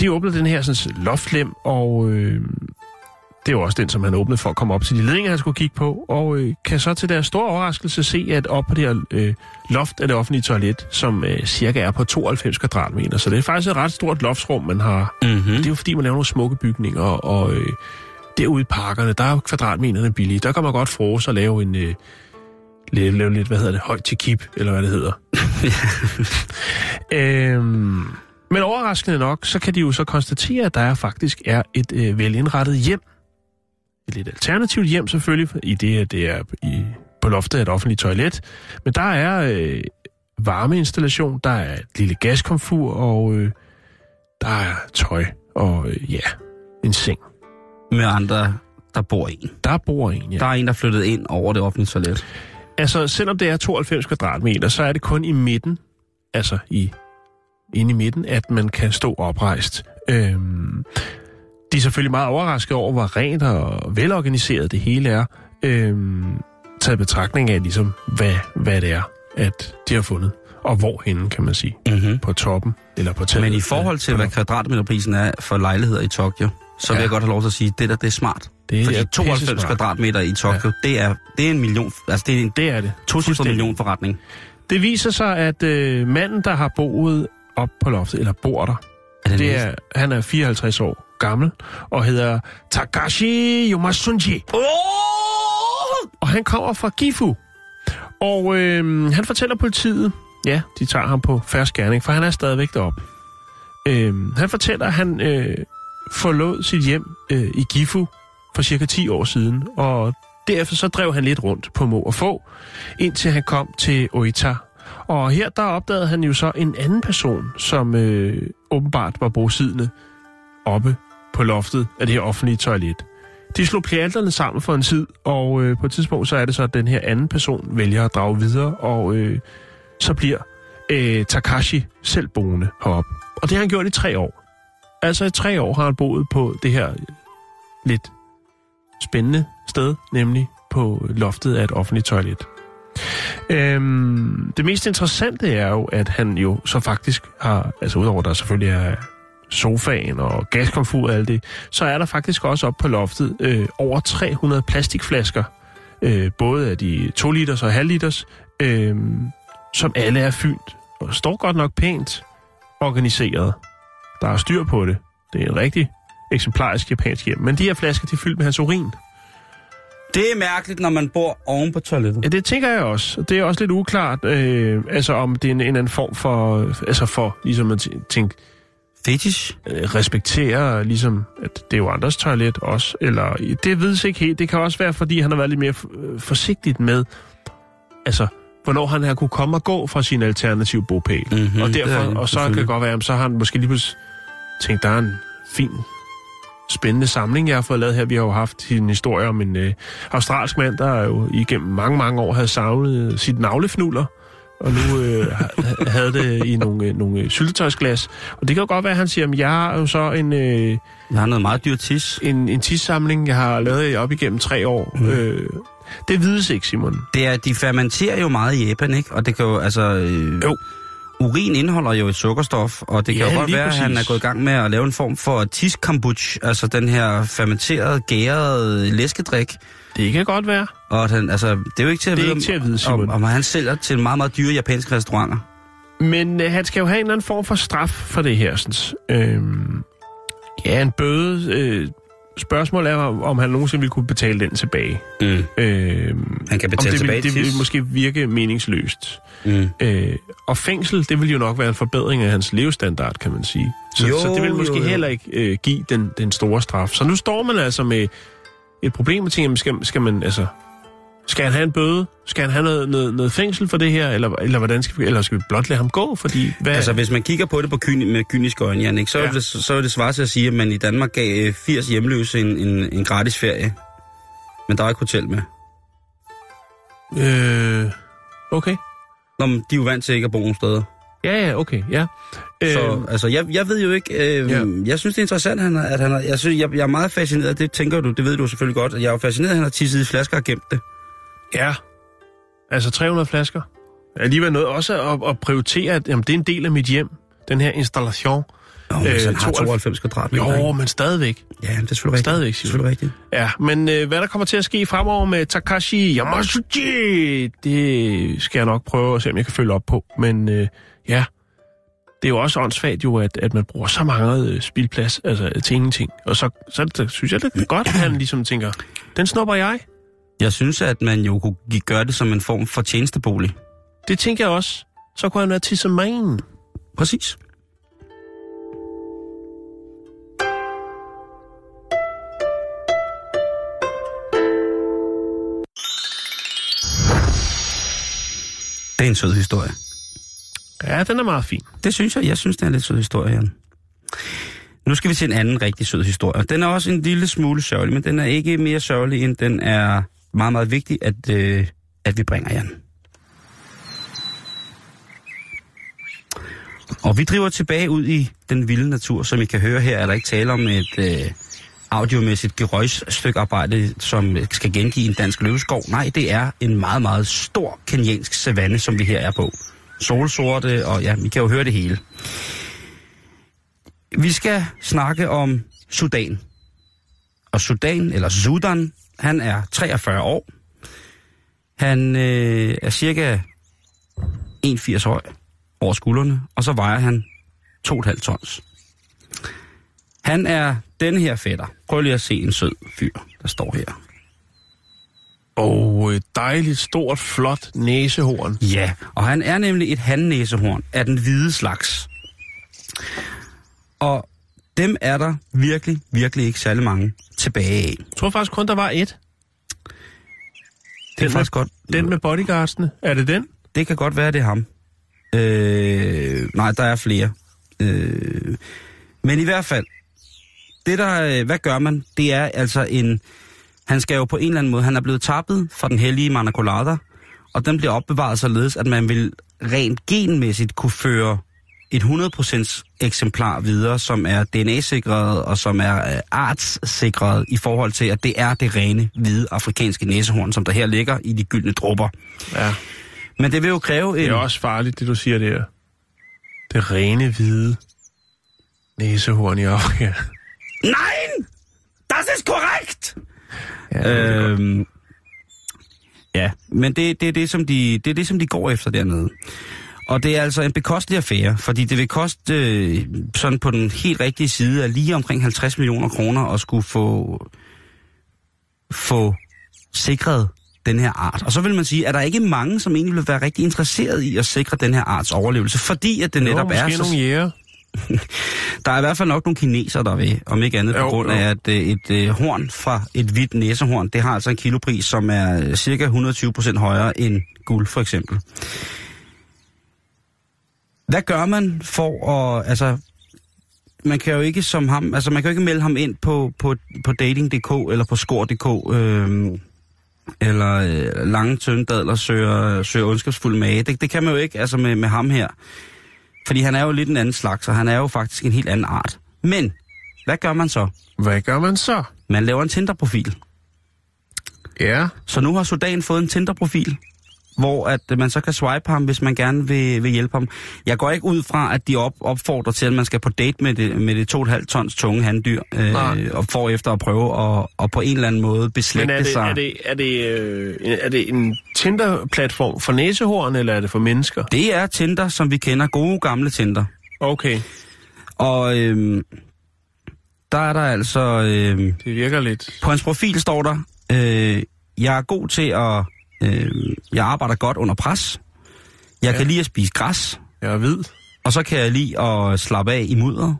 de åbner den her sådan, loftlem, og øh, det er jo også den, som han åbnede for at komme op til de ledninger, han skulle kigge på, og øh, kan så til deres store overraskelse se, at op på det her øh, loft af det offentlige toilet, som øh, cirka er på 92 kvadratmeter, så det er faktisk et ret stort loftsrum, man har. Mm-hmm. Det er jo fordi, man laver nogle smukke bygninger, og øh, derude i parkerne, der er kvadratmeterne billige. Der kan man godt frose og lave en... Øh, lave, lave lidt, hvad hedder det, højt til kip, eller hvad det hedder. øhm, men overraskende nok, så kan de jo så konstatere, at der faktisk er et øh, velindrettet hjem. Et lidt alternativt hjem selvfølgelig, i det, at det er i, på loftet af et offentligt toilet. Men der er øh, varmeinstallation, der er et lille gaskomfur, og øh, der er tøj, og øh, ja, en seng. Med andre, der bor en. Der bor en, ja. Der er en, der er flyttet ind over det offentlige toilet. Altså, selvom det er 92 kvadratmeter, så er det kun i midten, altså i inde i midten, at man kan stå oprejst. Øhm, de er selvfølgelig meget overrasket over, hvor rent og velorganiseret det hele er. Øhm, taget betragtning af, ligesom, hvad, hvad det er, at de har fundet. Og hvorhenne, kan man sige. Mm-hmm. På toppen, eller på taget. Men i forhold til, hvad kvadratmeterprisen er for lejligheder i Tokyo, så vil Ja. jeg godt have lov til at sige, at det der, det er smart. Det Fordi er 92 pissesmart. kvadratmeter i Tokyo, ja. det, er, det er en million, altså det er en Det er det. to Fuldstændig. million forretning. Det viser sig, at øh, manden, der har boet op på loftet, eller bor der, Er det, det er, han er 54 år gammel, og hedder Takashi Yomasunji. Oh! Og han kommer fra Gifu. Og øh, han fortæller politiet, ja, de tager ham på færre gerning, for han er stadigvæk deroppe. Øh, han fortæller, at han øh, forlod sit hjem øh, i Gifu for cirka 10 år siden, og derefter så drev han lidt rundt på må og få, indtil han kom til Oita. Og her der opdagede han jo så en anden person, som øh, åbenbart var bosiddende oppe på loftet af det her offentlige toilet. De slog pjalterne sammen for en tid, og øh, på et tidspunkt så er det så, at den her anden person vælger at drage videre, og øh, så bliver øh, Takashi selv boende heroppe. Og det har han gjort i tre år. Altså i tre år har han boet på det her lidt spændende sted, nemlig på loftet af et offentligt toilet. Øhm, det mest interessante er jo, at han jo så faktisk har, altså udover at der selvfølgelig er sofaen og gaskomfur og alt det, så er der faktisk også op på loftet øh, over 300 plastikflasker, øh, både af de 2 liters og halv liters, øh, som alle er fyldt og står godt nok pænt organiseret. Der er styr på det. Det er en rigtig eksemplarisk japansk hjem. Men de her flasker, de er fyldt med hans urin. Det er mærkeligt, når man bor oven på toilettet. Ja, det tænker jeg også. Det er også lidt uklart, øh, altså om det er en, en anden form for, altså for ligesom at tæ- tænke, Fetish? øh, respektere, ligesom, at det er jo andres toilet også, eller det vides ikke helt. Det kan også være, fordi han har været lidt mere øh, forsigtigt med, altså, hvornår han har kunne komme og gå fra sin alternative bopæl. Mhm, og er derfor, det, og så kan det godt være, at så har han måske lige pludselig tænkt, der er en fin spændende samling, jeg har fået lavet her. Vi har jo haft en historie om en øh, australsk mand, der jo igennem mange, mange år havde savnet sit navlefnuller, og nu øh, ha- havde det i nogle, øh, nogle øh, syltetøjsglas. Og det kan jo godt være, at han siger, at jeg har jo så en, øh, Jeg har noget meget dyrt tis. en, en tissamling, jeg har lavet op igennem tre år. Mm. Øh, det vides ikke, Simon. Det er, de fermenterer jo meget i Japan, ikke? Og det kan jo, altså... Øh, Jo. Urin indeholder jo et sukkerstof, og det kan Ja, jo godt være, at han er gået i gang med at lave en form for tis kombuch, altså den her fermenterede, gærede læskedrik. Det kan godt være. Og han, altså, det er jo ikke til at Det vide, ikke til at vide, om, Simon. om, om han sælger til meget, meget dyre japanske restauranter. Men øh, han skal jo have en eller anden form for straf for det her. Sådan, øhm, ja, en bøde. Øh, spørgsmålet er, om om han nogensinde ville kunne betale den tilbage. Mm. Øhm, Han kan om betale det, tilbage vil, det til vil måske virke meningsløst. Mm. Øh, og fængsel, det vil jo nok være en forbedring af hans levestandard, kan man sige. Så, Jo, så det vil måske jo, jo. heller ikke øh, give den, den store straf. Så nu står man altså med et problem med ting, skal, skal man altså... Skal han have en bøde? Skal han have noget, noget, noget fængsel for det her? Eller, eller, hvordan skal vi, eller skal vi blot lade ham gå? Fordi, hvad, Altså, hvis man kigger på det på kyni, med kyniske øjne, Jan, ikke, så, ja. Er det, så er det svar til at sige, at man i Danmark gav øh, 80 hjemløse en, en, en gratis ferie. Men der er ikke hotel med. Øh, okay. Nå, men de er jo vant til ikke at bo nogen steder. Ja, ja, okay, ja. Så altså, jeg, jeg ved jo ikke... Øh, Ja. Jeg synes, det er interessant, han, at han har... Jeg, synes, jeg, jeg er meget fascineret, det tænker du, det ved du selvfølgelig godt. at Jeg er fascineret, at han har tisset i flasker og gemt det. Ja. Altså 300 flasker. Alligevel noget også at, at prioritere, at jamen, det er en del af mit hjem. Den her installation. Nå, øh, han har 92 92 kvadratmeter. Jo, ikke? men stadigvæk. Ja, men det er selvfølgelig rigtigt. Stadigvæk, er du. selvfølgelig rigtigt. Ja, men øh, hvad der kommer til at ske fremover med Takashi Yamasuchi, det skal jeg nok prøve at se, om jeg kan følge op på. Men øh, ja, det er jo også åndssvagt jo, at, at man bruger så meget øh, spildplads altså, til ingenting. Og så, så det, synes jeg, det er godt, at han ligesom tænker, den snupper jeg. Jeg synes, at man jo kunne gøre det som en form for tjenestebolig. Det tænker jeg også. Så kunne han være til man. Præcis. Det er en sød historie. Ja, den er meget fin. Det synes jeg. Jeg synes, det er en lidt sød historie, Jan. Nu skal vi til en anden rigtig sød historie. Den er også en lille smule sørgelig, men den er ikke mere sørgelig, end den er meget, meget vigtigt, at, øh, at vi bringer, jer. Og vi driver tilbage ud i den vilde natur, som I kan høre her. Er der ikke tale om et øh, audiomæssigt gerøjsstykke arbejde, som skal gengive en dansk løveskov? Nej, det er en meget, meget stor kenyansk savanne, som vi her er på. Solsorte, og ja, vi kan jo høre det hele. Vi skal snakke om Sudan. Og Sudan, eller Sudan, han er 43 år. Han øh, er cirka 81 høj over skuldrene, og så vejer han 2,5 tons. Han er den her fætter. Prøv lige at se en sød fyr, der står her. Og et dejligt, stort, flot næsehorn. Ja, og han er nemlig et handnæsehorn af den hvide slags. Og dem er der virkelig, virkelig ikke særlig mange tilbage af. Jeg tror faktisk kun, der var et. Det er faktisk godt. Den med bodyguardsene. Er det den? Det kan godt være, det er ham. Øh, nej, der er flere. Øh, men i hvert fald, det der, øh, hvad gør man? Det er altså en, han skal jo på en eller anden måde, han er blevet tappet fra den hellige Manacolada, og den bliver opbevaret således, at man vil rent genmæssigt kunne føre et 100% eksemplar videre, som er DNA-sikret og som er øh, artssikret i forhold til, at det er det rene, hvide afrikanske næsehorn, som der her ligger i de gyldne dropper. Ja. Men det vil jo kræve en... Det er også farligt, det du siger der. Det rene hvide næsehorn i Afrika. Nein! Das ist korrekt! Ja, øh, Øhm, ja, men det, det, er det, som de, det er det, som de går efter dernede. Og det er altså en bekostelig affære, fordi det vil koste øh, sådan på den helt rigtige side af lige omkring 50 millioner kroner at skulle få, få sikret den her art. Og så vil man sige, at der ikke mange, som egentlig vil være rigtig interesseret i at sikre den her arts overlevelse, fordi at det netop måske er så... nogle jæger. Der er i hvert fald nok nogle kineser, der vil, om ikke andet på Jo, grund jo. af, at øh, et øh, horn fra et hvidt næsehorn, det har altså en kilopris, som er øh, cirka 120 procent højere end guld, for eksempel. Hvad gør man for at, altså, man kan jo ikke som ham, altså man kan jo ikke melde ham ind på, på, på dating.dk eller på skor.dk, øh, eller øh, lange tøndadler søger, søger ondskabsfuld mage. Det, det kan man jo ikke, altså med, med ham her. Fordi han er jo lidt en anden slags, og han er jo faktisk en helt anden art. Men, hvad gør man så? Hvad gør man så? Man laver en Tinder-profil. Ja. Så nu har Sudan fået en Tinder-profil. Hvor at øh, man så kan swipe ham, hvis man gerne vil, vil hjælpe ham. Jeg går ikke ud fra, at de op, opfordrer til, at man skal på date med det, med det 2,5 tons tunge handdyr, Nej. øh, og får efter at prøve at, og på en eller anden måde Men beslægte er det, sig. er, det, er, det, øh, er det en Tinder-platform for næsehorn, eller er det for mennesker? Det er Tinder, som vi kender. Gode gamle Tinder. Okay, Og øhm, der er der altså... Øhm, det virker lidt... på hans profil står der, øh, jeg er god til at... Øh, jeg arbejder godt under pres. Jeg ja. kan lide at spise græs. Jeg er hvid. Og så kan jeg lide at slappe af i mudder.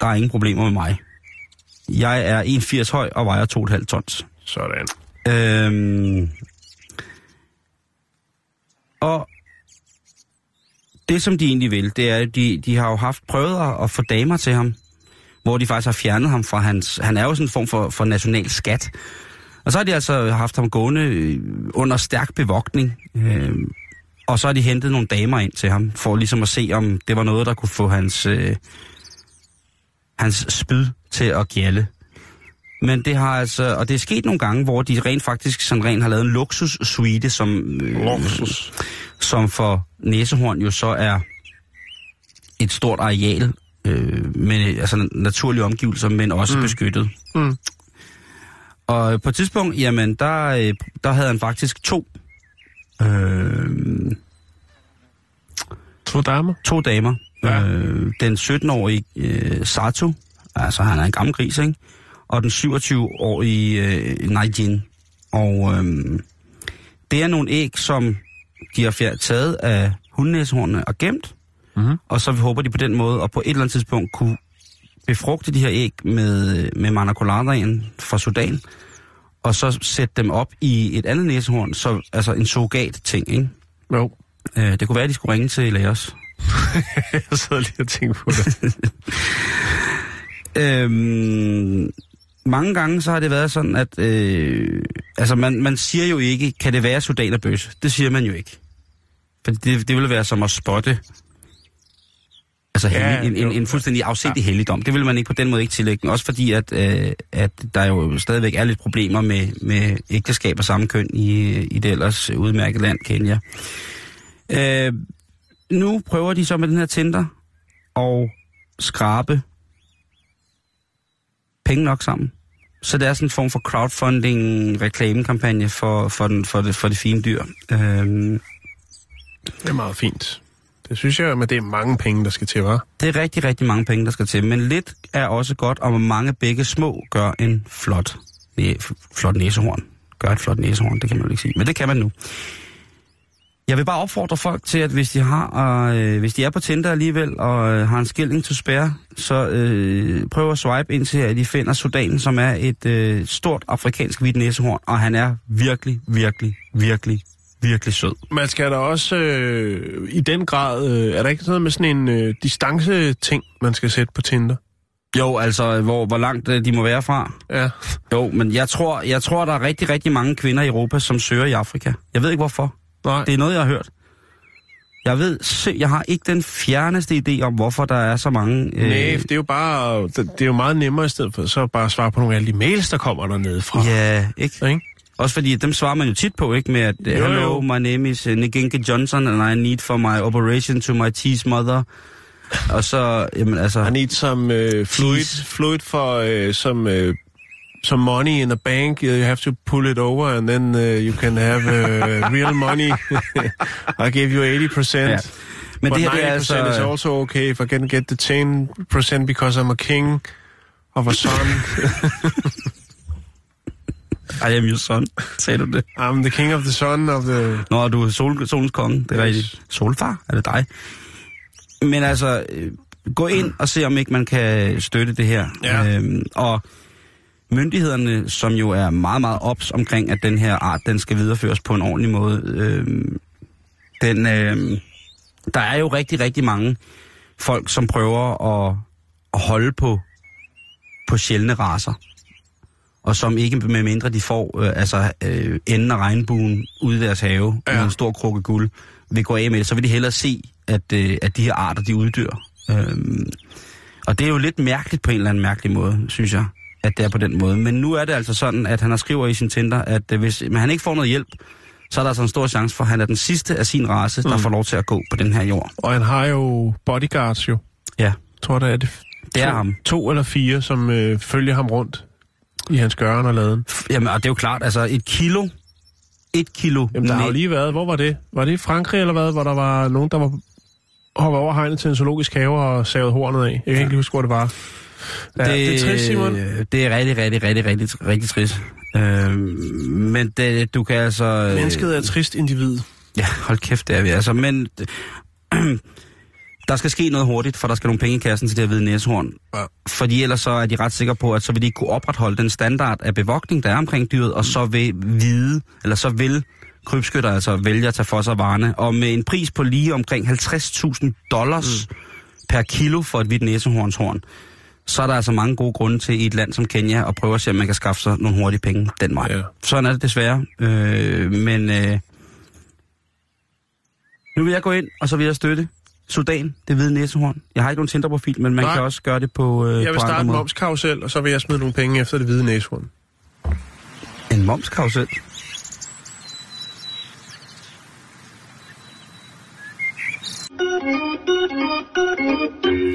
Der er ingen problemer med mig. Jeg er 1,80 høj og vejer 2,5 tons. Sådan. Øhm, og det, som de egentlig vil, det er, at de, de har jo haft prøvet at- få damer til ham, hvor de faktisk har fjernet ham fra hans... Han er jo sådan en form for, for national skat. Og så har de altså haft ham gående øh, under stærk bevogtning. Øh, og så har de hentet nogle damer ind til ham, for ligesom at se, om det var noget, der kunne få hans, øh, hans spyd til at gælde. Men det har altså, og det er sket nogle gange, hvor de rent faktisk sådan rent har lavet en luksussuite, som, øh, Luksus. som for næsehorn jo så er et stort areal øh, med altså naturlige omgivelser, men også mm. beskyttet. Mm. Og på et tidspunkt, jamen, der, øh, der havde han faktisk to, øh, To damer. to damer. Ja. Øh, den 17-årige øh, Sato, altså han er en gammel gris, ikke? Og den 27-årige øh, Naijin. Og øh, det er nogle æg, som de har fjer- taget af hundnæsehornene og gemt. Mhm. Og så håber de på den måde, og på et eller andet tidspunkt kunne befrugte de her æg med, med manacoladaen fra Sudan, og så sætte dem op i et andet næsehorn, så, altså en surrogat-ting, ikke? Jo. Øh, det kunne være, at de skulle ringe til Laos. Jeg sidder lige og tænker på det. Øhm, mange gange så har det været sådan, at øh, altså man, man siger jo ikke, kan det være sudanerbøs? Det siger man jo ikke. For det, det ville være som at spotte altså Ja, ja, en, en, en fuldstændig afsindig ja. helligdom. Det vil man ikke på den måde ikke tillægge den. Også fordi, at, øh, at der jo stadigvæk er lidt problemer med, med ægteskab af samme køn i, i det ellers udmærket land, Kenya. Øh, nu prøver de så med den her Tinder og skrabe penge nok sammen. Så det er sådan en form for crowdfunding reklamekampagne for, for, den, for, det, for det fine dyr. Øhm, Det er meget fint. Det synes jeg, men det er mange penge, der skal til, hva'? det er rigtig, rigtig mange penge, der skal til. Men lidt er også godt, og mange begge små gør en flot, næ, flot næsehorn. Gør et flot næsehorn, det kan man jo ikke sige. Men det kan man nu. Jeg vil bare opfordre folk til, at hvis de har, øh, hvis de er på Tinder alligevel, og øh, har en skilling til spare, så øh, prøv at swipe ind til, at de finder Sudan, som er et øh, stort afrikansk hvidt næsehorn, og han er virkelig, virkelig, virkelig, virkelig sød. Man skal da også øh, i den grad... Øh, er der ikke noget med sådan en øh, distance-ting, man skal sætte på Tinder? Jo, altså, hvor, hvor langt øh, de må være fra. Ja. Jo, men jeg tror, jeg tror, der er rigtig, rigtig mange kvinder i Europa, som søger i Afrika. Jeg ved ikke hvorfor. Nej. Det er noget, jeg har hørt. Jeg ved, se, jeg har ikke den fjerneste idé om, hvorfor der er så mange... Øh, Nej, det er jo bare... Det, det er jo meget nemmere i stedet for så bare at svare på nogle af de mails, der kommer dernede fra. Ja, ikke? Ikke? Også fordi, dem svarer man jo tit på, ikke? Med at, Jo, hello, jo. my name is uh, Niginke Johnson, and I need for my operation to my teeth mother. Og så, jamen altså... I need some uh, fluid, fluid for uh, some, uh, some money in a bank. You have to pull it over, and then uh, you can have uh, real money. I give you 80%. Ja. Men But det her, det er 90% altså... is also okay if I can get the 10% because I'm a king of a son. I am your son, sagde du det? I'm the king of the son of the... Nå, du er sol, solens konge, det er Yes. yes. rigtigt. Solfar, er det dig? Men altså, øh, gå ind og se, om ikke man kan støtte det her. Ja. Øhm, og myndighederne, som jo er meget, meget ops omkring, at den her art, den skal videreføres på en ordentlig måde. Øhm, den, øhm, der er jo rigtig, rigtig mange folk, som prøver at, at holde på, på sjældne raser. Og som ikke med mindre de får øh, altså, øh, enden af regnbuen ude i deres have ja. Med en stor krukke guld, vil gå af med det, så vil de hellere se, at, øh, at de her arter, de uddør. Øhm, og det er jo lidt mærkeligt på en eller anden mærkelig måde, synes jeg, at det er på den måde. Men nu er det altså sådan, at han har skriver i sin Tinder, at øh, hvis men han ikke får noget hjælp, så er der altså en stor chance for, at han er den sidste af sin race, der Mm. får lov til at gå på den her jord. Og han har jo bodyguards jo. Ja. Jeg tror, det er det. Det er to, ham. To eller fire, som øh, følger ham rundt i hans gøren og laden. Jamen, og det er jo klart, altså et kilo, et kilo... Jamen, der har jo lige været, hvor var det? Var det i Frankrig eller hvad, hvor der var nogen, der var hoppet over hegnet til en zoologisk have og savet hornet af? Jeg kan ikke lige huske, hvor det var. Ja, det, det er trist, Simon. Det er rigtig, rigtig, rigtig, rigtig, rigtig trist. Øh, men det, du kan altså... øh, Mennesket er et trist individ. Ja, hold kæft, det er vi altså. Men der skal ske noget hurtigt, for der skal nogle penge i kassen til det her hvide næsehorn. Ja. Fordi ellers så er de ret sikre på, at så vil de ikke kunne opretholde den standard af bevogtning, der er omkring dyret, og så vil vide, eller så vil krybskytter altså vælge at tage for sig varerne. Og med en pris på lige omkring 50.000 dollars mm. per kilo for et hvidt næsehornshorn, så er der altså mange gode grunde til i et land som Kenya at prøve at se, om man kan skaffe sig nogle hurtige penge den vej. Ja. Sådan er det desværre. Øh, men øh, nu vil jeg gå ind, og så vil jeg støtte Sudan, det hvide næsehorn. Jeg har ikke nogen Tinder-profil, men man Nej. kan også gøre det på, øh, Jeg vil på starte en momskarusel, og så vil jeg smide nogle penge efter det hvide næsehorn. En momskarusel?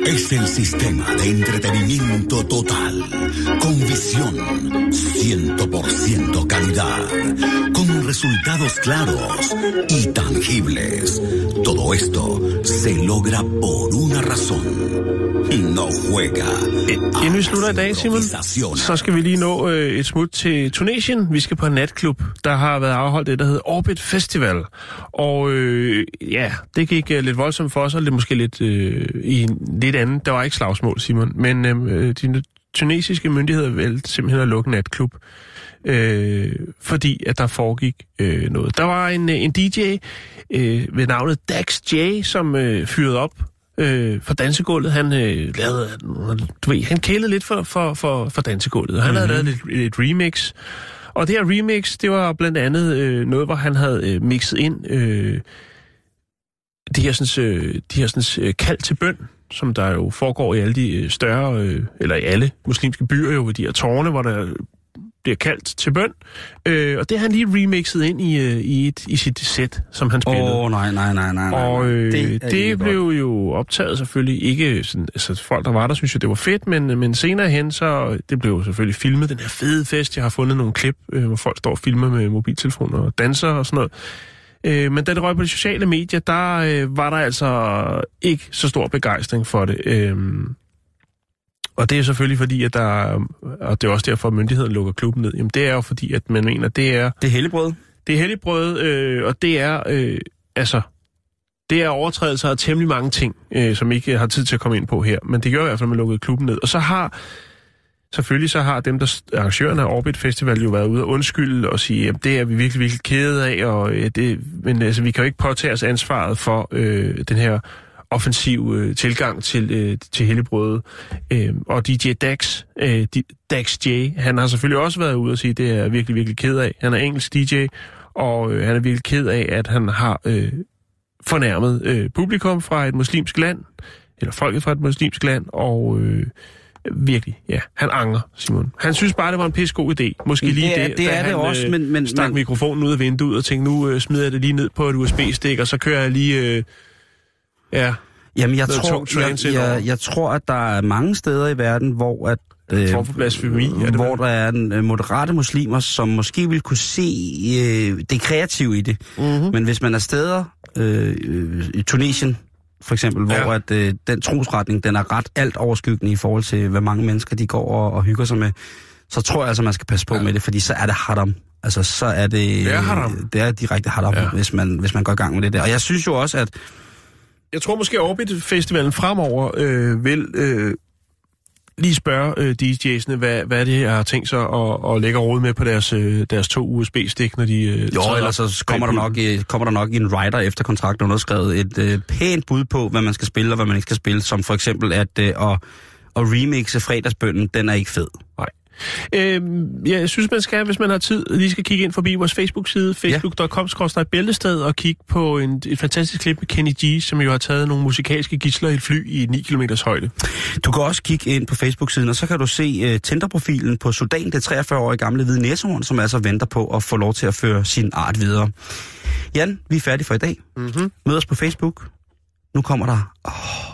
Es el sistema de entretenimiento total, con visión, 100% calidad, con resultados claros y tangibles. Todo esto se logra por una razón. No juega. Inden vi slutter i dag, Simon, så skal vi lige nå øh, et smut til Tunesien. Vi skal på en natklub, der har været afholdt det, der hedder Orbit Festival. Og øh, ja, det gik øh, lidt voldsomt for og det måske lidt øh, i en lidt anden. Der var ikke slagsmål, Simon, men øh, de tunesiske myndigheder valgte simpelthen at lukke natklub. Øh, fordi at der foregik øh, noget. Der var en, øh, en DJ øh, ved navnet Dax J, som øh, fyrede op øh, for dansegulvet. Han øh, lavede, du ved, han kælede lidt for, for, for, for dansegulvet. Han mm-hmm. havde lavet et, et remix. Og det her remix, det var blandt andet øh, noget, hvor han havde øh, mixet ind øh, de her, sådan, øh, de her sådan, øh, kald til bøn, som der jo foregår i alle de øh, større, øh, eller i alle muslimske byer jo, ved de her tårne, hvor der bliver kaldt til bøn. Øh, og det har han lige remixet ind i, øh, i, et, i sit sæt, som han spillede. Åh, oh, nej, nej, nej, nej. nej. Og øh, Det det, blev jo optaget selvfølgelig ikke sådan, altså folk der var der synes jo det var fedt, men, men senere hen så det blev jo selvfølgelig filmet den her fede fest. Jeg har fundet nogle klip, øh, hvor folk står og filmer med mobiltelefoner og danser og sådan noget. Øh, men da det røg på de sociale medier, der øh, var der altså ikke så stor begejstring for det. Øh, og det er selvfølgelig fordi, at der, og det er også derfor, at myndigheden lukker klubben ned. Jamen det er jo fordi, at man mener, det er Det er helligbrød. det er helligbrød, øh, og det er, øh, altså, det er overtrædelser af temmelig mange ting, øh, som ikke har tid til at komme ind på her. Men det gør i hvert fald, at man lukkede klubben ned. Og så har, selvfølgelig så har dem, der arrangørerne af Orbit Festival jo været ude og undskylde og sige, at det er vi virkelig, virkelig kede af, og, øh, det, men altså, vi kan jo ikke påtage os ansvaret for øh, den her offensiv øh, tilgang til, øh, til helligbrødet. Øh, og DJ Dax, øh, Dax J, han har selvfølgelig også været ude og sige, at det er jeg virkelig, virkelig ked af. Han er engelsk DJ, og øh, han er virkelig ked af, at han har øh, fornærmet øh, publikum fra et muslimsk land, eller folket fra et muslimsk land, og øh, virkelig, ja, han angrer, Simon. Han synes bare, det var en pisse god idé. Måske Det lige der, det da er det han, også, men- men- stak men- mikrofonen ud af vinduet og tænkte, nu øh, smider jeg det lige ned på et USB-stik, og så kører jeg lige... Øh, ja, Jamen, jeg tror, jeg, jeg, jeg tror, at der er mange steder i verden, hvor at øh, form for blasfemi, er det hvor der er en, øh, moderate muslimer, som måske vil kunne se øh, det kreative i det. Mhm. Mm-hmm. Men hvis man er steder øh, øh, i Tunesien, for eksempel, hvor Ja. at, øh, den trosretning, den er ret alt overskyggende i forhold til, hvad mange mennesker de går og, og hygger sig med, så tror jeg altså, man skal passe på ja. med det, fordi så er det haram. Altså, så er det... Det er haram. Det er direkte haram, Ja. hvis, man, hvis man går i gang med det der. Og jeg synes jo også, at jeg tror måske, Orbit Festivalen fremover øh, vil øh, lige spørge øh, DJ'sene, hvad, hvad det er, har tænkt sig at, at lægge råd med på deres, øh, deres to USB-stik, når de... Øh, Jo, ellers så kommer der, nok, øh, kommer der nok i en writer efter kontrakten underskrevet et øh, pænt bud på, hvad man skal spille og hvad man ikke skal spille, som for eksempel at, øh, at, at remixe fredagsbønnen, den er ikke fed. Nej. Øh, jeg synes, man skal, hvis man har tid, lige skal kigge ind forbi vores Facebook-side, facebook.com bæltested, og kigge på en, et fantastisk klip med Kenny G, som jo har taget nogle musikalske gisler i et fly i 9 km højde. Du kan også kigge ind på Facebook-siden, og så kan du se uh, Tinder-profilen på Sudan, det 43-årige gamle hvide næsehorn, som altså venter på at få lov til at føre sin art videre. Jan, vi er færdige for i dag. Mm-hmm. Mød os på Facebook. Nu kommer der... Oh,